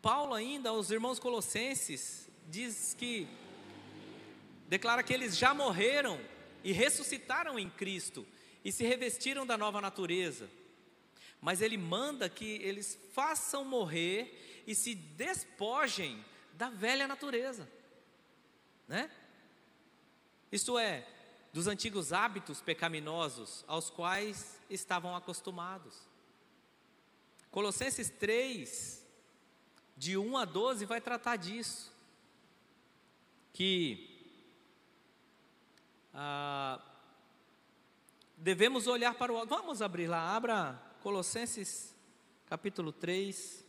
Paulo ainda aos irmãos colossenses diz que declara que eles já morreram e ressuscitaram em Cristo e se revestiram da nova natureza. Mas ele manda que eles façam morrer e se despojem da velha natureza, né? Isto é, dos antigos hábitos pecaminosos aos quais estavam acostumados. Colossenses 3, de 1 a 12, vai tratar disso. Que ah, devemos olhar para o. Vamos abrir lá, abra Colossenses capítulo 3.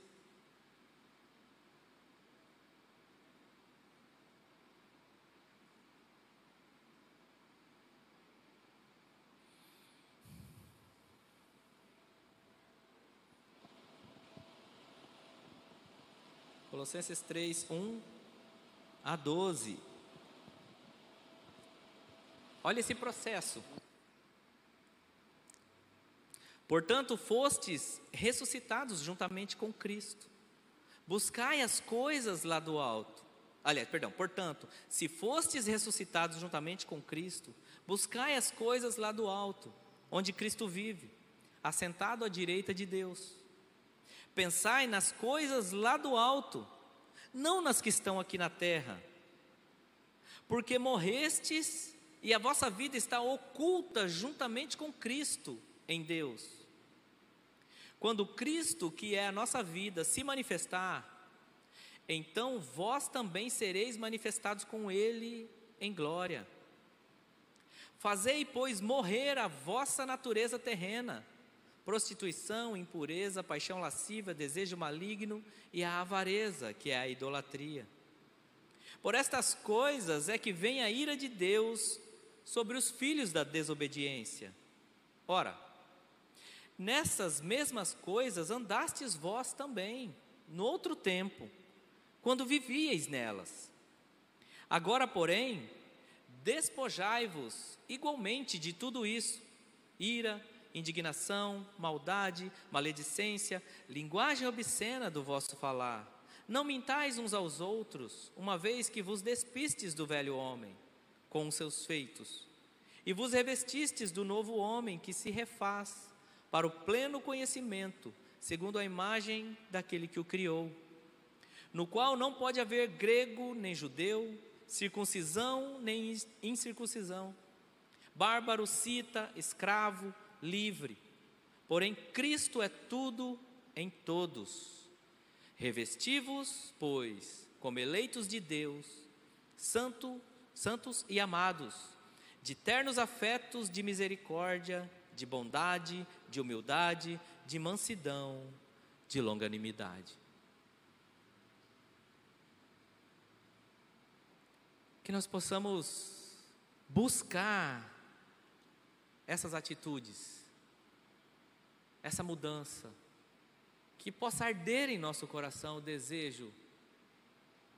Colossenses 3, 1 a 12. Olha esse processo. Portanto, fostes ressuscitados juntamente com Cristo. Buscai as coisas lá do alto. Aliás, perdão, portanto, se fostes ressuscitados juntamente com Cristo, buscai as coisas lá do alto, onde Cristo vive, assentado à direita de Deus. Pensai nas coisas lá do alto, não nas que estão aqui na terra, porque morrestes e a vossa vida está oculta juntamente com Cristo em Deus. Quando Cristo, que é a nossa vida, se manifestar, então vós também sereis manifestados com Ele em glória. Fazei, pois, morrer a vossa natureza terrena, prostituição, impureza, paixão lasciva, desejo maligno e a avareza, que é a idolatria. Por estas coisas é que vem a ira de Deus sobre os filhos da desobediência. Ora, Nessas mesmas coisas andastes vós também, no outro tempo, quando vivíeis nelas. Agora, porém, despojai-vos igualmente de tudo isso: ira, indignação, maldade, maledicência, linguagem obscena do vosso falar. Não mintais uns aos outros, uma vez que vos despistes do velho homem, com os seus feitos, e vos revestistes do novo homem que se refaz para o pleno conhecimento, segundo a imagem daquele que o criou, no qual não pode haver grego nem judeu, circuncisão nem incircuncisão, bárbaro, cita, escravo, livre. Porém, Cristo é tudo em todos. Revestivos, pois, como eleitos de Deus, santo, santos e amados, de ternos afetos de misericórdia, de bondade, de humildade, de mansidão, de longanimidade. Que nós possamos buscar essas atitudes, essa mudança, que possa arder em nosso coração o desejo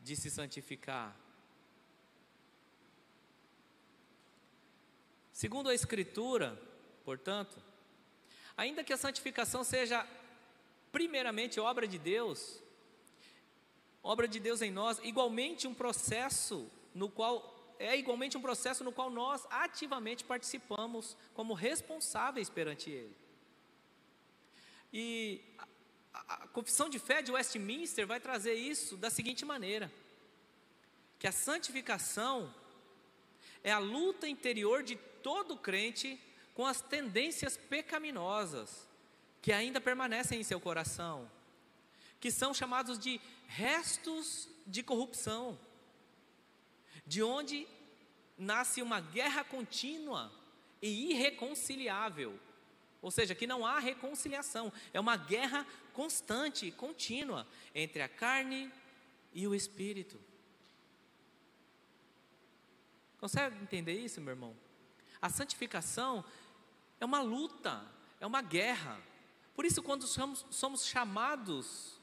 de se santificar. Segundo a Escritura, portanto, ainda que a santificação seja primeiramente obra de Deus, obra de Deus em nós, igualmente um processo no qual é igualmente um processo no qual nós ativamente participamos como responsáveis perante Ele. E a, a confissão de fé de Westminster vai trazer isso da seguinte maneira: que a santificação é a luta interior de todo crente com as tendências pecaminosas que ainda permanecem em seu coração, que são chamados de restos de corrupção, de onde nasce uma guerra contínua e irreconciliável. Ou seja, que não há reconciliação, é uma guerra constante, contínua entre a carne e o espírito. Consegue entender isso, meu irmão? A santificação é uma luta, é uma guerra. Por isso, quando somos, somos chamados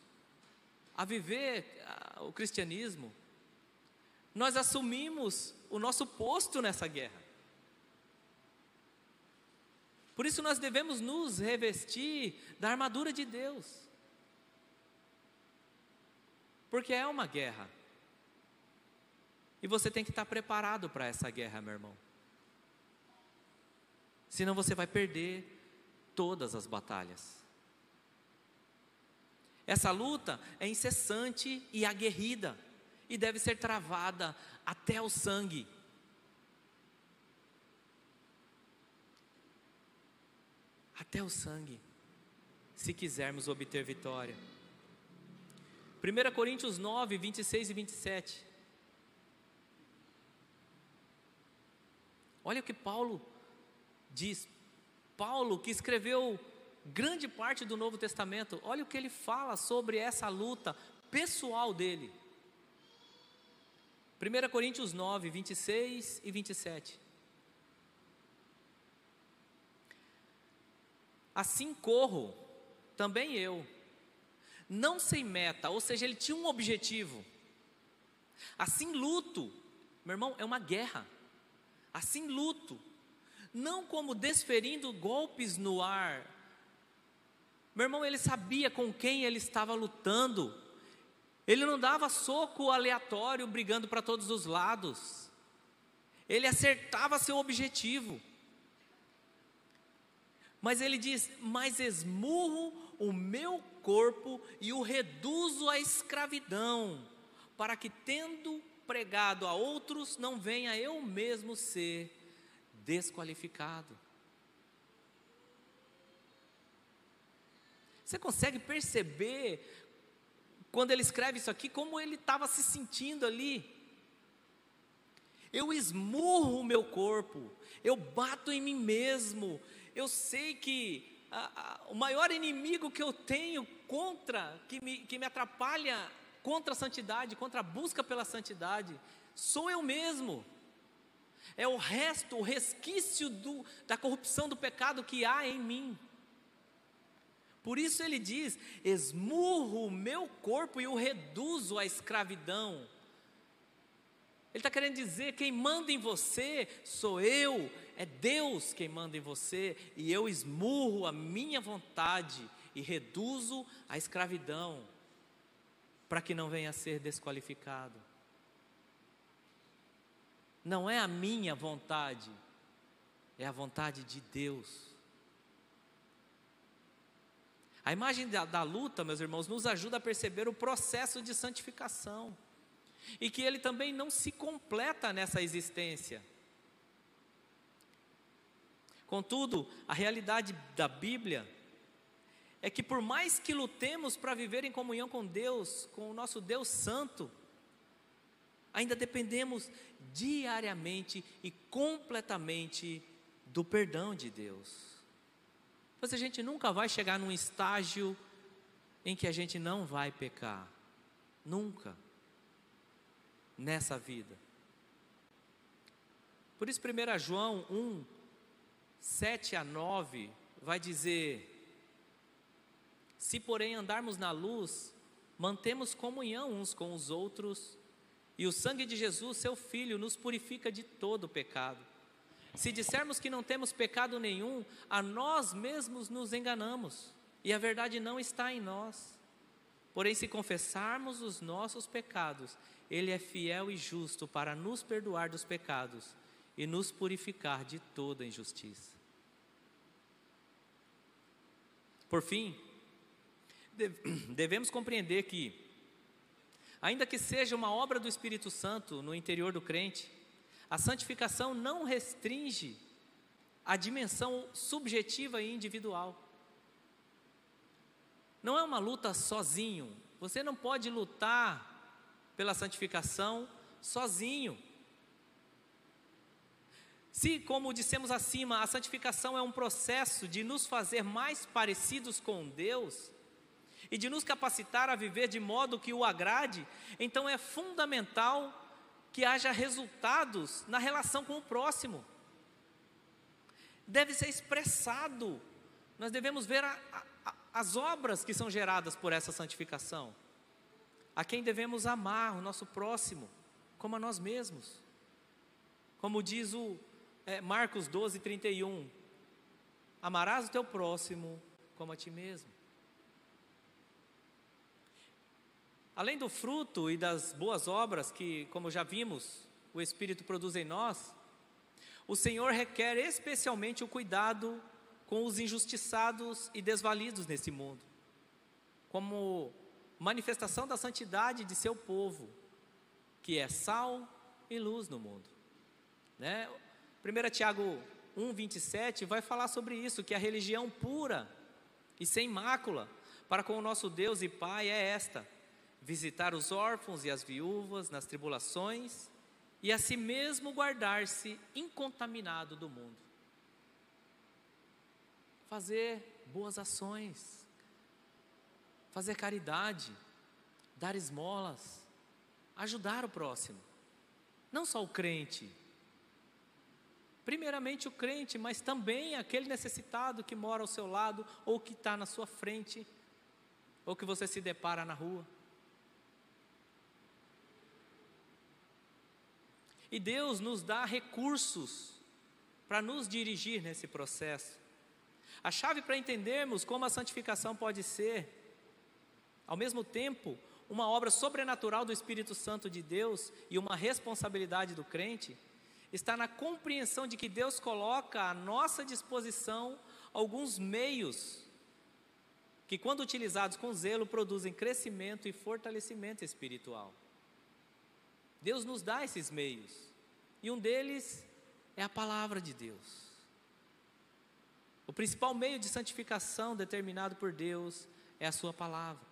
a viver o cristianismo, nós assumimos o nosso posto nessa guerra. Por isso, nós devemos nos revestir da armadura de Deus, porque é uma guerra. E você tem que estar preparado para essa guerra, meu irmão. Senão você vai perder todas as batalhas. Essa luta é incessante e aguerrida, e deve ser travada até o sangue. Até o sangue, se quisermos obter vitória. 1 Coríntios 9, 26 e 27. Olha o que Paulo diz. Paulo, que escreveu grande parte do Novo Testamento, olha o que ele fala sobre essa luta pessoal dele. 1 Coríntios 9, 26 e 27. Assim corro, também eu, não sem meta, ou seja, ele tinha um objetivo. Assim luto, meu irmão, é uma guerra assim luto, não como desferindo golpes no ar. Meu irmão, ele sabia com quem ele estava lutando, ele não dava soco aleatório brigando para todos os lados, ele acertava seu objetivo. Mas ele diz: Mas esmurro o meu corpo e o reduzo à escravidão, para que, tendo pregado a outros, não venha eu mesmo ser desqualificado. Você consegue perceber, quando ele escreve isso aqui, como ele estava se sentindo ali? Eu esmurro o meu corpo, eu bato em mim mesmo, eu sei que a, a, o maior inimigo que eu tenho contra, que me, que me atrapalha contra a santidade, contra a busca pela santidade, sou eu mesmo. É o resto, o resquício do, da corrupção do pecado que há em mim. Por isso ele diz: esmurro o meu corpo e o reduzo à escravidão. Ele está querendo dizer: quem manda em você sou eu, é Deus quem manda em você, e eu esmurro a minha vontade e reduzo a escravidão para que não venha a ser desqualificado. Não é a minha vontade, é a vontade de Deus. A imagem da, da, luta, meus irmãos, nos ajuda a perceber o processo de santificação e que ele também não se completa nessa existência. Contudo, a realidade da Bíblia é que por mais que lutemos para viver em comunhão com Deus, com o nosso Deus Santo, ainda dependemos diariamente e completamente do perdão de Deus. Mas a gente nunca vai chegar num estágio em que a gente não vai pecar. Nunca. Nessa vida. Por isso, 1 João 1, 7 a 9, vai dizer: Se, porém, andarmos na luz, mantemos comunhão uns com os outros, e o sangue de Jesus, seu Filho, nos purifica de todo pecado. Se dissermos que não temos pecado nenhum, a nós mesmos nos enganamos, e a verdade não está em nós. Porém, se confessarmos os nossos pecados, Ele é fiel e justo para nos perdoar dos pecados e nos purificar de toda injustiça. Por fim, devemos compreender que, ainda que seja uma obra do Espírito Santo no interior do crente, a santificação não restringe a dimensão subjetiva e individual. Não é uma luta sozinho. Você não pode lutar pela santificação sozinho. Se, como dissemos acima, a santificação é um processo de nos fazer mais parecidos com Deus e de nos capacitar a viver de modo que o agrade, então é fundamental que haja resultados na relação com o próximo. Deve ser expressado. Nós devemos ver a, a, as obras que são geradas por essa santificação. A quem devemos amar, o nosso próximo, como a nós mesmos. Como diz o é, Marcos 12, 31. Amarás o teu próximo como a ti mesmo. Além do fruto e das boas obras que, como já vimos, o Espírito produz em nós, o Senhor requer especialmente o cuidado com os injustiçados e desvalidos nesse mundo, como manifestação da santidade de seu povo, que é sal e luz no mundo. Né? 1 Tiago 1, 27 vai falar sobre isso, que a religião pura e sem mácula para com o nosso Deus e Pai é esta: visitar os órfãos e as viúvas nas tribulações e a si mesmo guardar-se incontaminado do mundo. Fazer boas ações, fazer caridade, dar esmolas, ajudar o próximo, não só o crente, Primeiramente o crente, mas também aquele necessitado que mora ao seu lado, ou que está na sua frente, ou que você se depara na rua. E Deus nos dá recursos para nos dirigir nesse processo. A chave para entendermos como a santificação pode ser, ao mesmo tempo, uma obra sobrenatural do Espírito Santo de Deus e uma responsabilidade do crente, está na compreensão de que Deus coloca à nossa disposição alguns meios que, quando utilizados com zelo, produzem crescimento e fortalecimento espiritual. Deus nos dá esses meios, e um deles é a palavra de Deus. O principal meio de santificação determinado por Deus é a Sua palavra.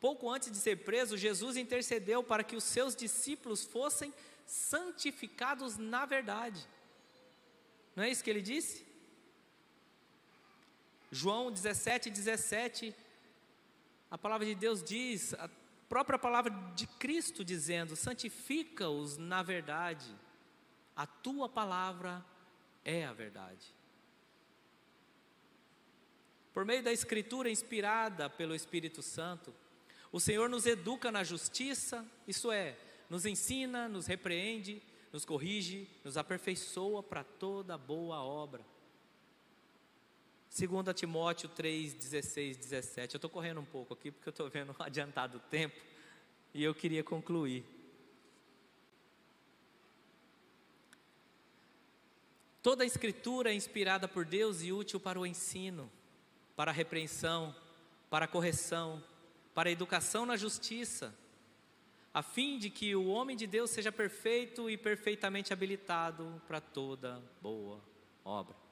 Pouco antes de ser preso, Jesus intercedeu para que os seus discípulos fossem santificados na verdade. Não é isso que ele disse? João 17, 17, a palavra de Deus diz, própria palavra de Cristo dizendo: santifica-os na verdade, a tua palavra é a verdade. Por meio da Escritura inspirada pelo Espírito Santo, o Senhor nos educa na justiça, isso é, nos ensina, nos repreende, nos corrige, nos aperfeiçoa para toda boa obra. 2 Timóteo 3, 16, 17. Eu estou correndo um pouco aqui porque eu estou vendo adiantado o tempo e eu queria concluir. Toda a escritura é inspirada por Deus e útil para o ensino, para a repreensão, para a correção, para a educação na justiça a fim de que o homem de Deus seja perfeito e perfeitamente habilitado para toda boa obra.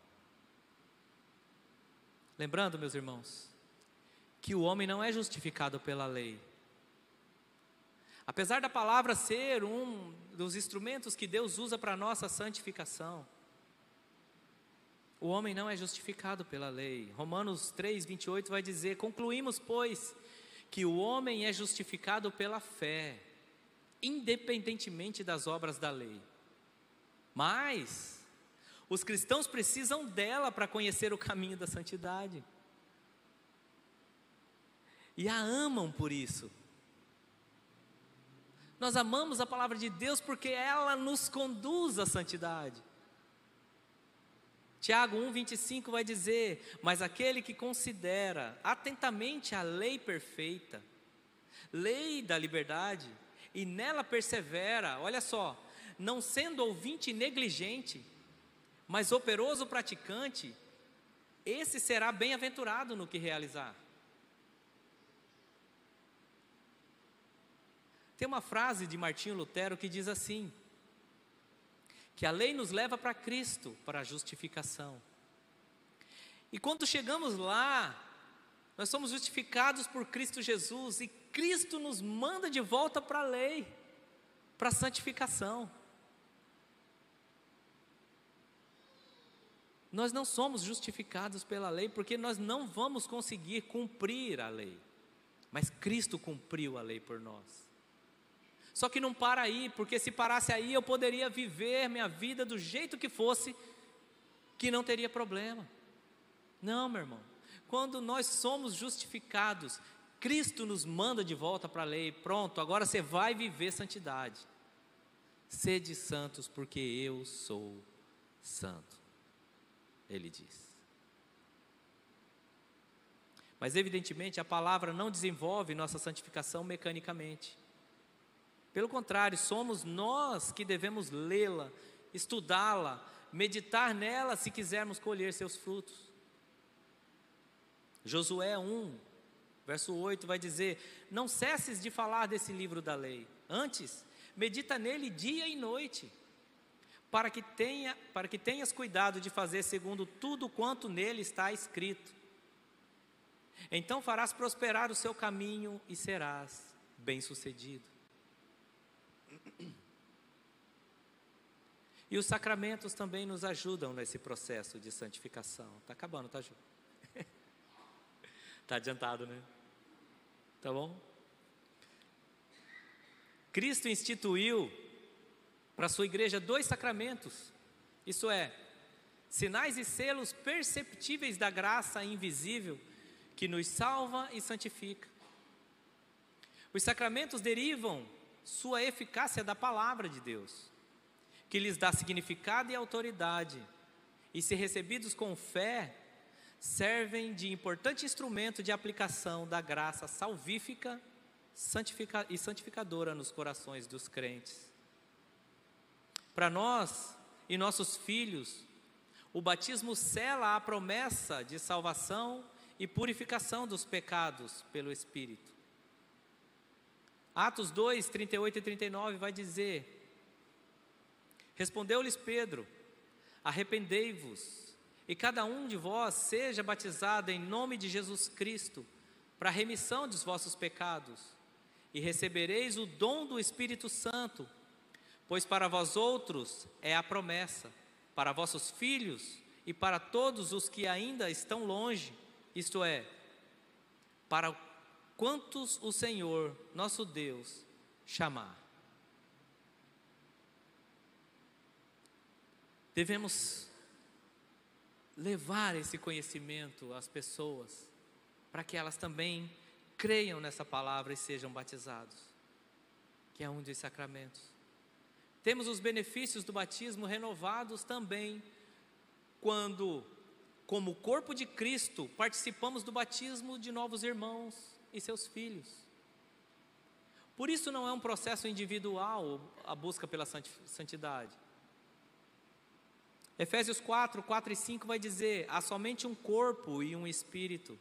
Lembrando, meus irmãos, que o homem não é justificado pela lei. Apesar da palavra ser um dos instrumentos que Deus usa para a nossa santificação, O homem não é justificado pela lei. Romanos 3, 28 vai dizer: Concluímos, pois, que o homem é justificado pela fé, independentemente das obras da lei. Mas, os cristãos precisam dela para conhecer o caminho da santidade. E a amam por isso. Nós amamos a palavra de Deus porque ela nos conduz à santidade. Tiago 1,25 vai dizer: Mas aquele que considera atentamente a lei perfeita, lei da liberdade, e nela persevera, olha só, não sendo ouvinte negligente, mas operoso praticante, esse será bem-aventurado no que realizar. Tem uma frase de Martinho Lutero que diz assim: que a lei nos leva para Cristo, para a justificação. E quando chegamos lá, nós somos justificados por Cristo Jesus e Cristo nos manda de volta para a lei, para a santificação. Nós não somos justificados pela lei porque nós não vamos conseguir cumprir a lei, mas Cristo cumpriu a lei por nós. Só que não para aí, porque se parasse aí eu poderia viver minha vida do jeito que fosse, que não teria problema. Não, meu irmão. Quando nós somos justificados, Cristo nos manda de volta para a lei. Pronto, agora você vai viver santidade. Sede santos, porque eu sou santo. Ele diz. Mas evidentemente a palavra não desenvolve nossa santificação mecanicamente. Pelo contrário, somos nós que devemos lê-la, estudá-la, meditar nela se quisermos colher seus frutos. Josué 1, verso 8 vai dizer: Não cesses de falar desse livro da lei, antes, medita nele dia e noite, para que, tenha, para que tenhas cuidado de fazer segundo tudo quanto nele está escrito. Então farás prosperar o seu caminho e serás bem-sucedido. E os sacramentos também nos ajudam nesse processo de santificação. Está acabando, tá, Ju? Está adiantado, né? Tá bom? Cristo instituiu para sua igreja dois sacramentos, isso é, sinais e selos perceptíveis da graça invisível que nos salva e santifica. Os sacramentos derivam sua eficácia da palavra de Deus que lhes dá significado e autoridade, e se recebidos com fé, servem de importante instrumento de aplicação da graça salvífica santifica e santificadora nos corações dos crentes. Para nós e nossos filhos, o batismo sela a promessa de salvação e purificação dos pecados pelo Espírito. Atos 2, 38 e 39 vai dizer: Respondeu-lhes Pedro: Arrependei-vos, e cada um de vós seja batizado em nome de Jesus Cristo, para a remissão dos vossos pecados, e recebereis o dom do Espírito Santo, pois para vós outros é a promessa, para vossos filhos e para todos os que ainda estão longe, isto é, para quantos o Senhor, nosso Deus, chamar. Devemos levar esse conhecimento às pessoas, para que elas também creiam nessa palavra e sejam batizados, que é um dos sacramentos. Temos os benefícios do batismo renovados também, quando, como corpo de Cristo, participamos do batismo de novos irmãos e seus filhos. Por isso não é um processo individual a busca pela santidade. Efésios 4, 4 e 5 vai dizer: há somente um corpo e um espírito,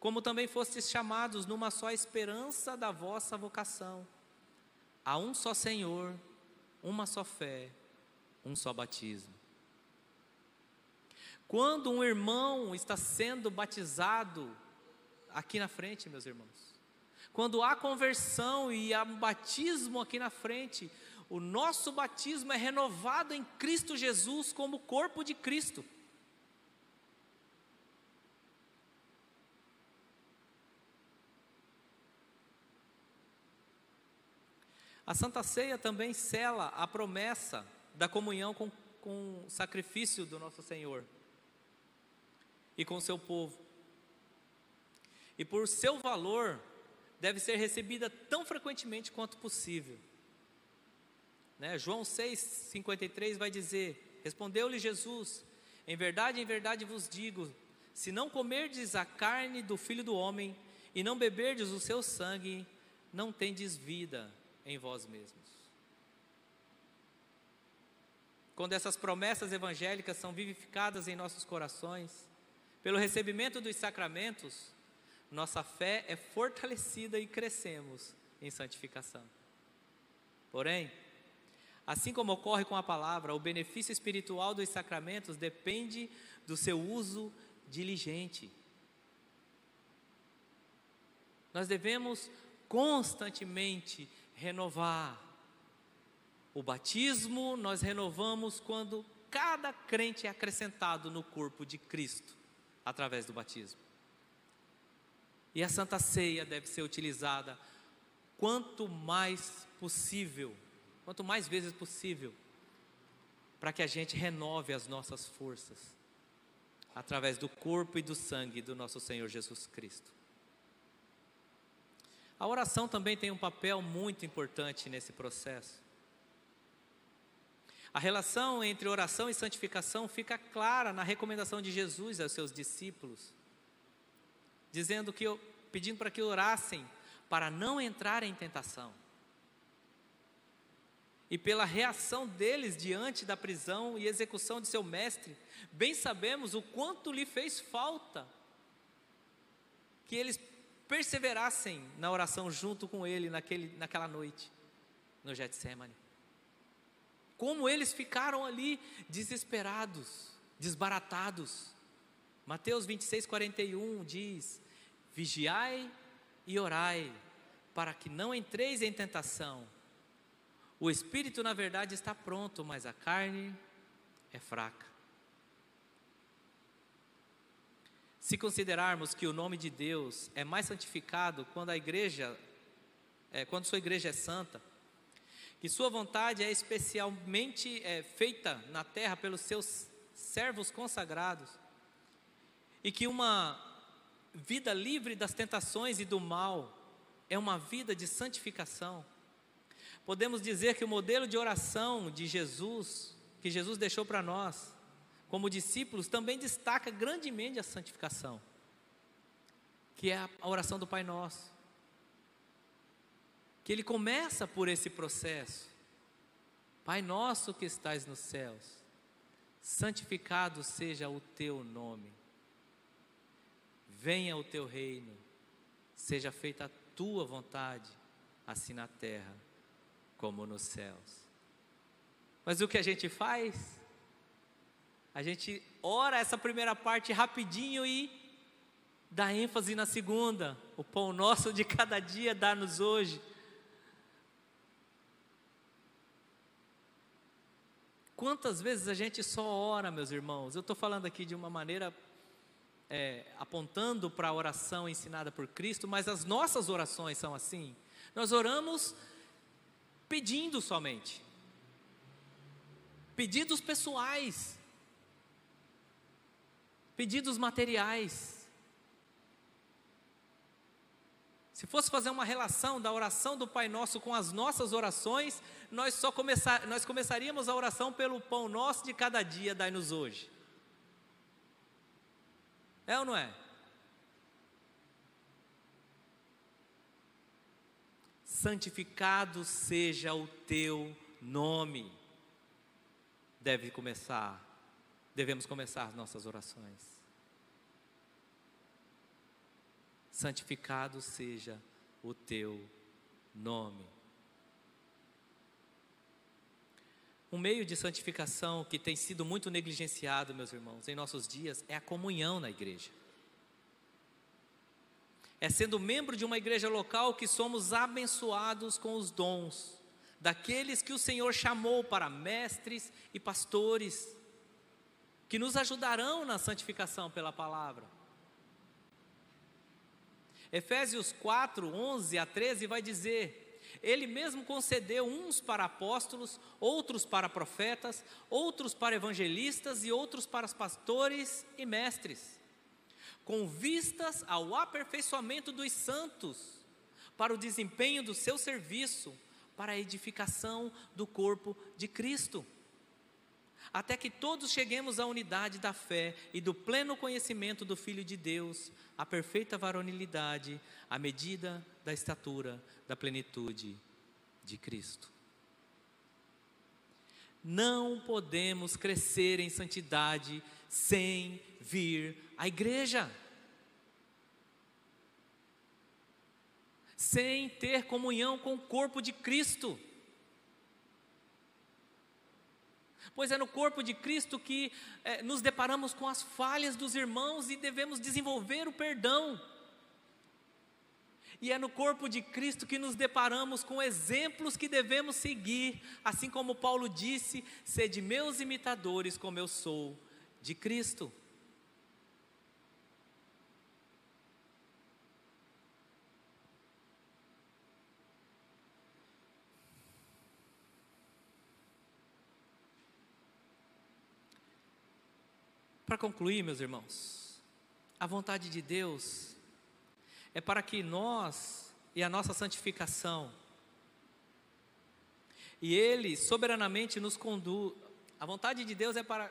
como também fostes chamados numa só esperança da vossa vocação. Há um só Senhor, uma só fé, um só batismo. Quando um irmão está sendo batizado, aqui na frente, meus irmãos, quando há conversão e há um batismo aqui na frente, o nosso batismo é renovado em Cristo Jesus como corpo de Cristo. A Santa Ceia também sela a promessa da comunhão com, com o sacrifício do nosso Senhor e com o seu povo. E por seu valor, deve ser recebida tão frequentemente quanto possível. Né? João 6,53 vai dizer: Respondeu-lhe Jesus: Em verdade, em verdade vos digo, se não comerdes a carne do filho do homem e não beberdes o seu sangue, não tendes vida em vós mesmos. Quando essas promessas evangélicas são vivificadas em nossos corações, pelo recebimento dos sacramentos, nossa fé é fortalecida e crescemos em santificação. Porém, assim como ocorre com a palavra, o benefício espiritual dos sacramentos depende do seu uso diligente. Nós devemos constantemente renovar. O batismo nós renovamos quando cada crente é acrescentado no corpo de Cristo através do batismo. E a Santa Ceia deve ser utilizada quanto mais possível, quanto mais vezes possível, para que a gente renove as nossas forças através do corpo e do sangue do nosso Senhor Jesus Cristo. A oração também tem um papel muito importante nesse processo. A relação entre oração e santificação fica clara na recomendação de Jesus aos seus discípulos dizendo que pedindo para que orassem para não entrar em tentação. E pela reação deles diante da prisão e execução de seu mestre, bem sabemos o quanto lhe fez falta que eles perseverassem na oração junto com ele naquele, naquela noite, no Getsemane. Como eles ficaram ali desesperados, desbaratados. Mateus 26, 41 diz: Vigiai e orai, para que não entreis em tentação. O espírito, na verdade, está pronto, mas a carne é fraca. Se considerarmos que o nome de Deus é mais santificado quando a igreja, é, quando sua igreja é santa, que sua vontade é especialmente é, feita na terra pelos seus servos consagrados, e que uma vida livre das tentações e do mal é uma vida de santificação. Podemos dizer que o modelo de oração de Jesus, que Jesus deixou para nós, como discípulos, também destaca grandemente a santificação, que é a oração do Pai Nosso. Que ele começa por esse processo. Pai nosso que estás nos céus, santificado seja o teu nome Venha o teu reino, seja feita a tua vontade, assim na terra como nos céus. Mas o que a gente faz? A gente ora essa primeira parte rapidinho e dá ênfase na segunda. O pão nosso de cada dia dá-nos hoje. Quantas vezes a gente só ora, meus irmãos? Eu estou falando aqui de uma maneira é, apontando para a oração ensinada por Cristo, mas as nossas orações são assim. Nós oramos pedindo somente, pedidos pessoais, pedidos materiais. Se fosse fazer uma relação da oração do Pai Nosso com as nossas orações, nós só começar, nós começaríamos a oração pelo pão nosso de cada dia, dai-nos hoje. É ou não é? Santificado seja o teu nome. Deve começar, devemos começar as nossas orações. Santificado seja o teu nome. Um meio de santificação que tem sido muito negligenciado, meus irmãos, em nossos dias, é a comunhão na igreja. É sendo membro de uma igreja local que somos abençoados com os dons daqueles que o Senhor chamou para mestres e pastores, que nos ajudarão na santificação pela palavra. Efésios 4, 11 a 13 vai dizer: Ele mesmo concedeu uns para apóstolos, outros para profetas, outros para evangelistas e outros para pastores e mestres, com vistas ao aperfeiçoamento dos santos, para o desempenho do seu serviço, para a edificação do corpo de Cristo até que todos cheguemos à unidade da fé e do pleno conhecimento do Filho de Deus, à perfeita varonilidade, à medida da estatura da plenitude de Cristo. Não podemos crescer em santidade sem vir à igreja. Sem ter comunhão com o corpo de Cristo. Pois é no corpo de Cristo que é, nos deparamos com as falhas dos irmãos e devemos desenvolver o perdão. E é no corpo de Cristo que nos deparamos com exemplos que devemos seguir, assim como Paulo disse: sede meus imitadores, como eu sou de Cristo. Para concluir, meus irmãos, a vontade de Deus é para que nós e a nossa santificação, e Ele soberanamente nos conduz, a vontade de Deus é para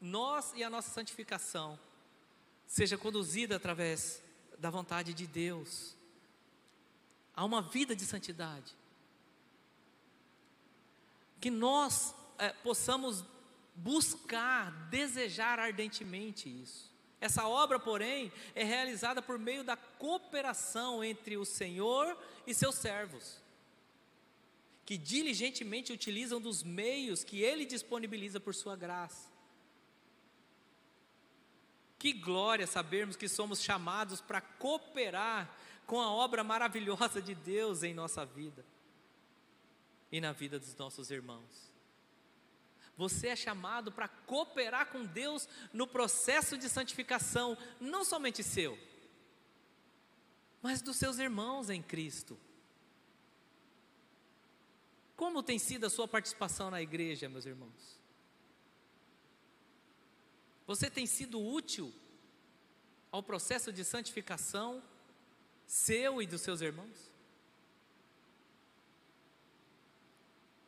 nós e a nossa santificação seja conduzida através da vontade de Deus a uma vida de santidade. Que nós é, possamos buscar, desejar ardentemente isso. Essa obra, porém, é realizada por meio da cooperação entre o Senhor e seus servos, que diligentemente utilizam dos meios que Ele disponibiliza por Sua graça. Que glória sabermos que somos chamados para cooperar com a obra maravilhosa de Deus em nossa vida e na vida dos nossos irmãos. Você é chamado para cooperar com Deus no processo de santificação, não somente seu, mas dos seus irmãos em Cristo. Como tem sido a sua participação na igreja, meus irmãos? Você tem sido útil ao processo de santificação seu e dos seus irmãos?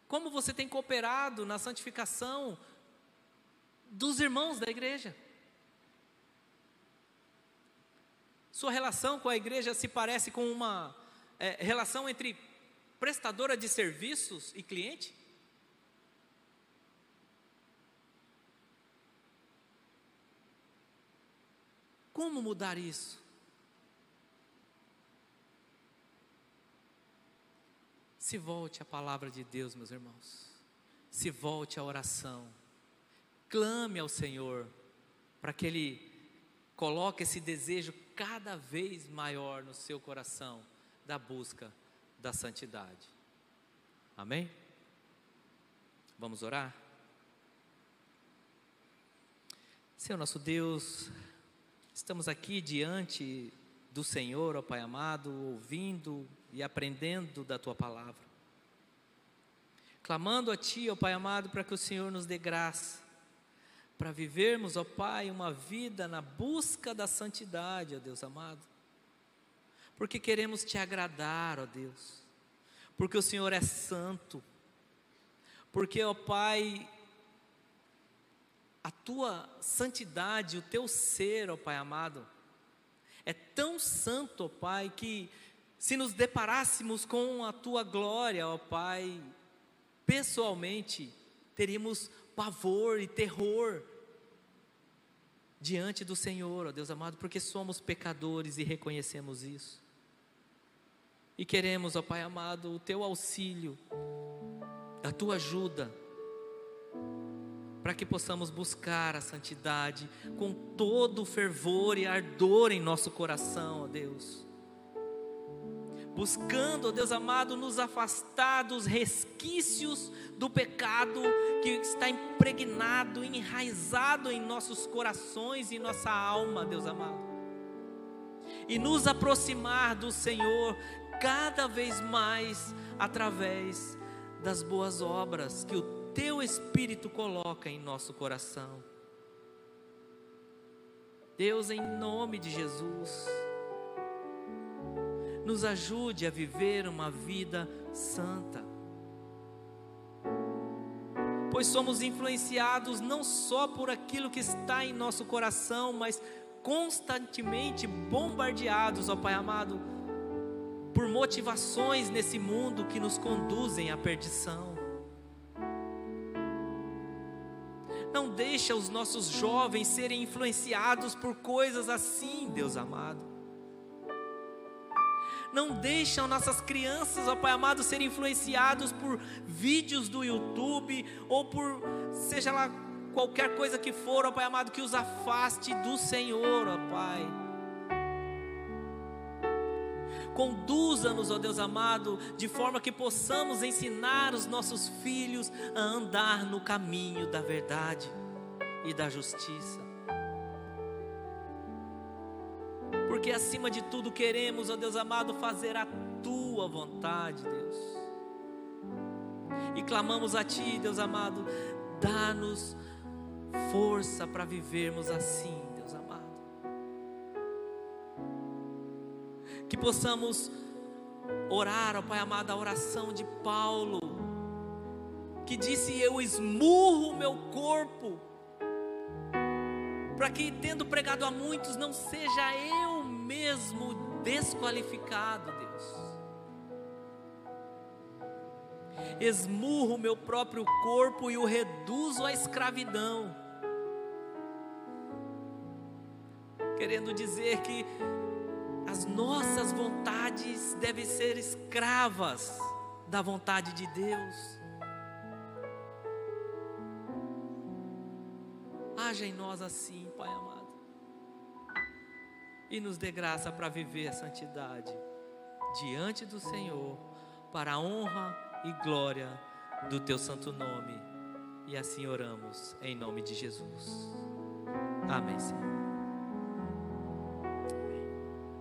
Como você tem cooperado na santificação dos irmãos da igreja? Sua relação com a igreja se parece com uma é, relação entre prestadora de serviços e cliente? Como mudar isso? Se volte à palavra de Deus, meus irmãos. Se volte à oração. Clame ao Senhor para que Ele coloque esse desejo cada vez maior no seu coração da busca da santidade. Amém? Vamos orar? Senhor nosso Deus, estamos aqui diante do Senhor, ó Pai amado, ouvindo e aprendendo da tua palavra. Clamando a Ti, ó Pai amado, para que o Senhor nos dê graça, para vivermos, ó Pai, uma vida na busca da santidade, ó Deus amado. Porque queremos Te agradar, ó Deus, porque o Senhor é santo, porque, ó Pai, a Tua santidade, o Teu ser, ó Pai amado, é tão santo, ó Pai, que se nos deparássemos com a tua glória, ó Pai, pessoalmente, teríamos pavor e terror diante do Senhor, ó Deus amado, porque somos pecadores e reconhecemos isso. E queremos, ó Pai amado, o teu auxílio, a tua ajuda, para que possamos buscar a santidade com todo o fervor e ardor em nosso coração, ó Deus buscando, Deus amado, nos afastar dos resquícios do pecado que está impregnado, enraizado em nossos corações e nossa alma, Deus amado. E nos aproximar do Senhor cada vez mais através das boas obras que o teu Espírito coloca em nosso coração. Deus, em nome de Jesus, nos ajude a viver uma vida santa pois somos influenciados não só por aquilo que está em nosso coração, mas constantemente bombardeados, ó Pai amado, por motivações nesse mundo que nos conduzem à perdição. Não deixa os nossos jovens serem influenciados por coisas assim, Deus amado. Não deixam nossas crianças, ó Pai amado, serem influenciados por vídeos do YouTube ou por seja lá qualquer coisa que for, ó Pai amado, que os afaste do Senhor, ó Pai. Conduza-nos, ó Deus amado, de forma que possamos ensinar os nossos filhos a andar no caminho da verdade e da justiça. Porque acima de tudo queremos, ó Deus amado, fazer a tua vontade, Deus. E clamamos a Ti, Deus amado, dá-nos força para vivermos assim, Deus amado. Que possamos orar, ó Pai amado, a oração de Paulo, que disse: Eu esmurro o meu corpo para que, tendo pregado a muitos, não seja eu mesmo desqualificado, Deus. Esmurro o meu próprio corpo e o reduzo à escravidão. Querendo dizer que as nossas vontades devem ser escravas da vontade de Deus. Haja em nós assim, Pai amado e nos dê graça para viver a santidade diante do Senhor, para a honra e glória do teu santo nome. E assim oramos em nome de Jesus. Amém, Senhor.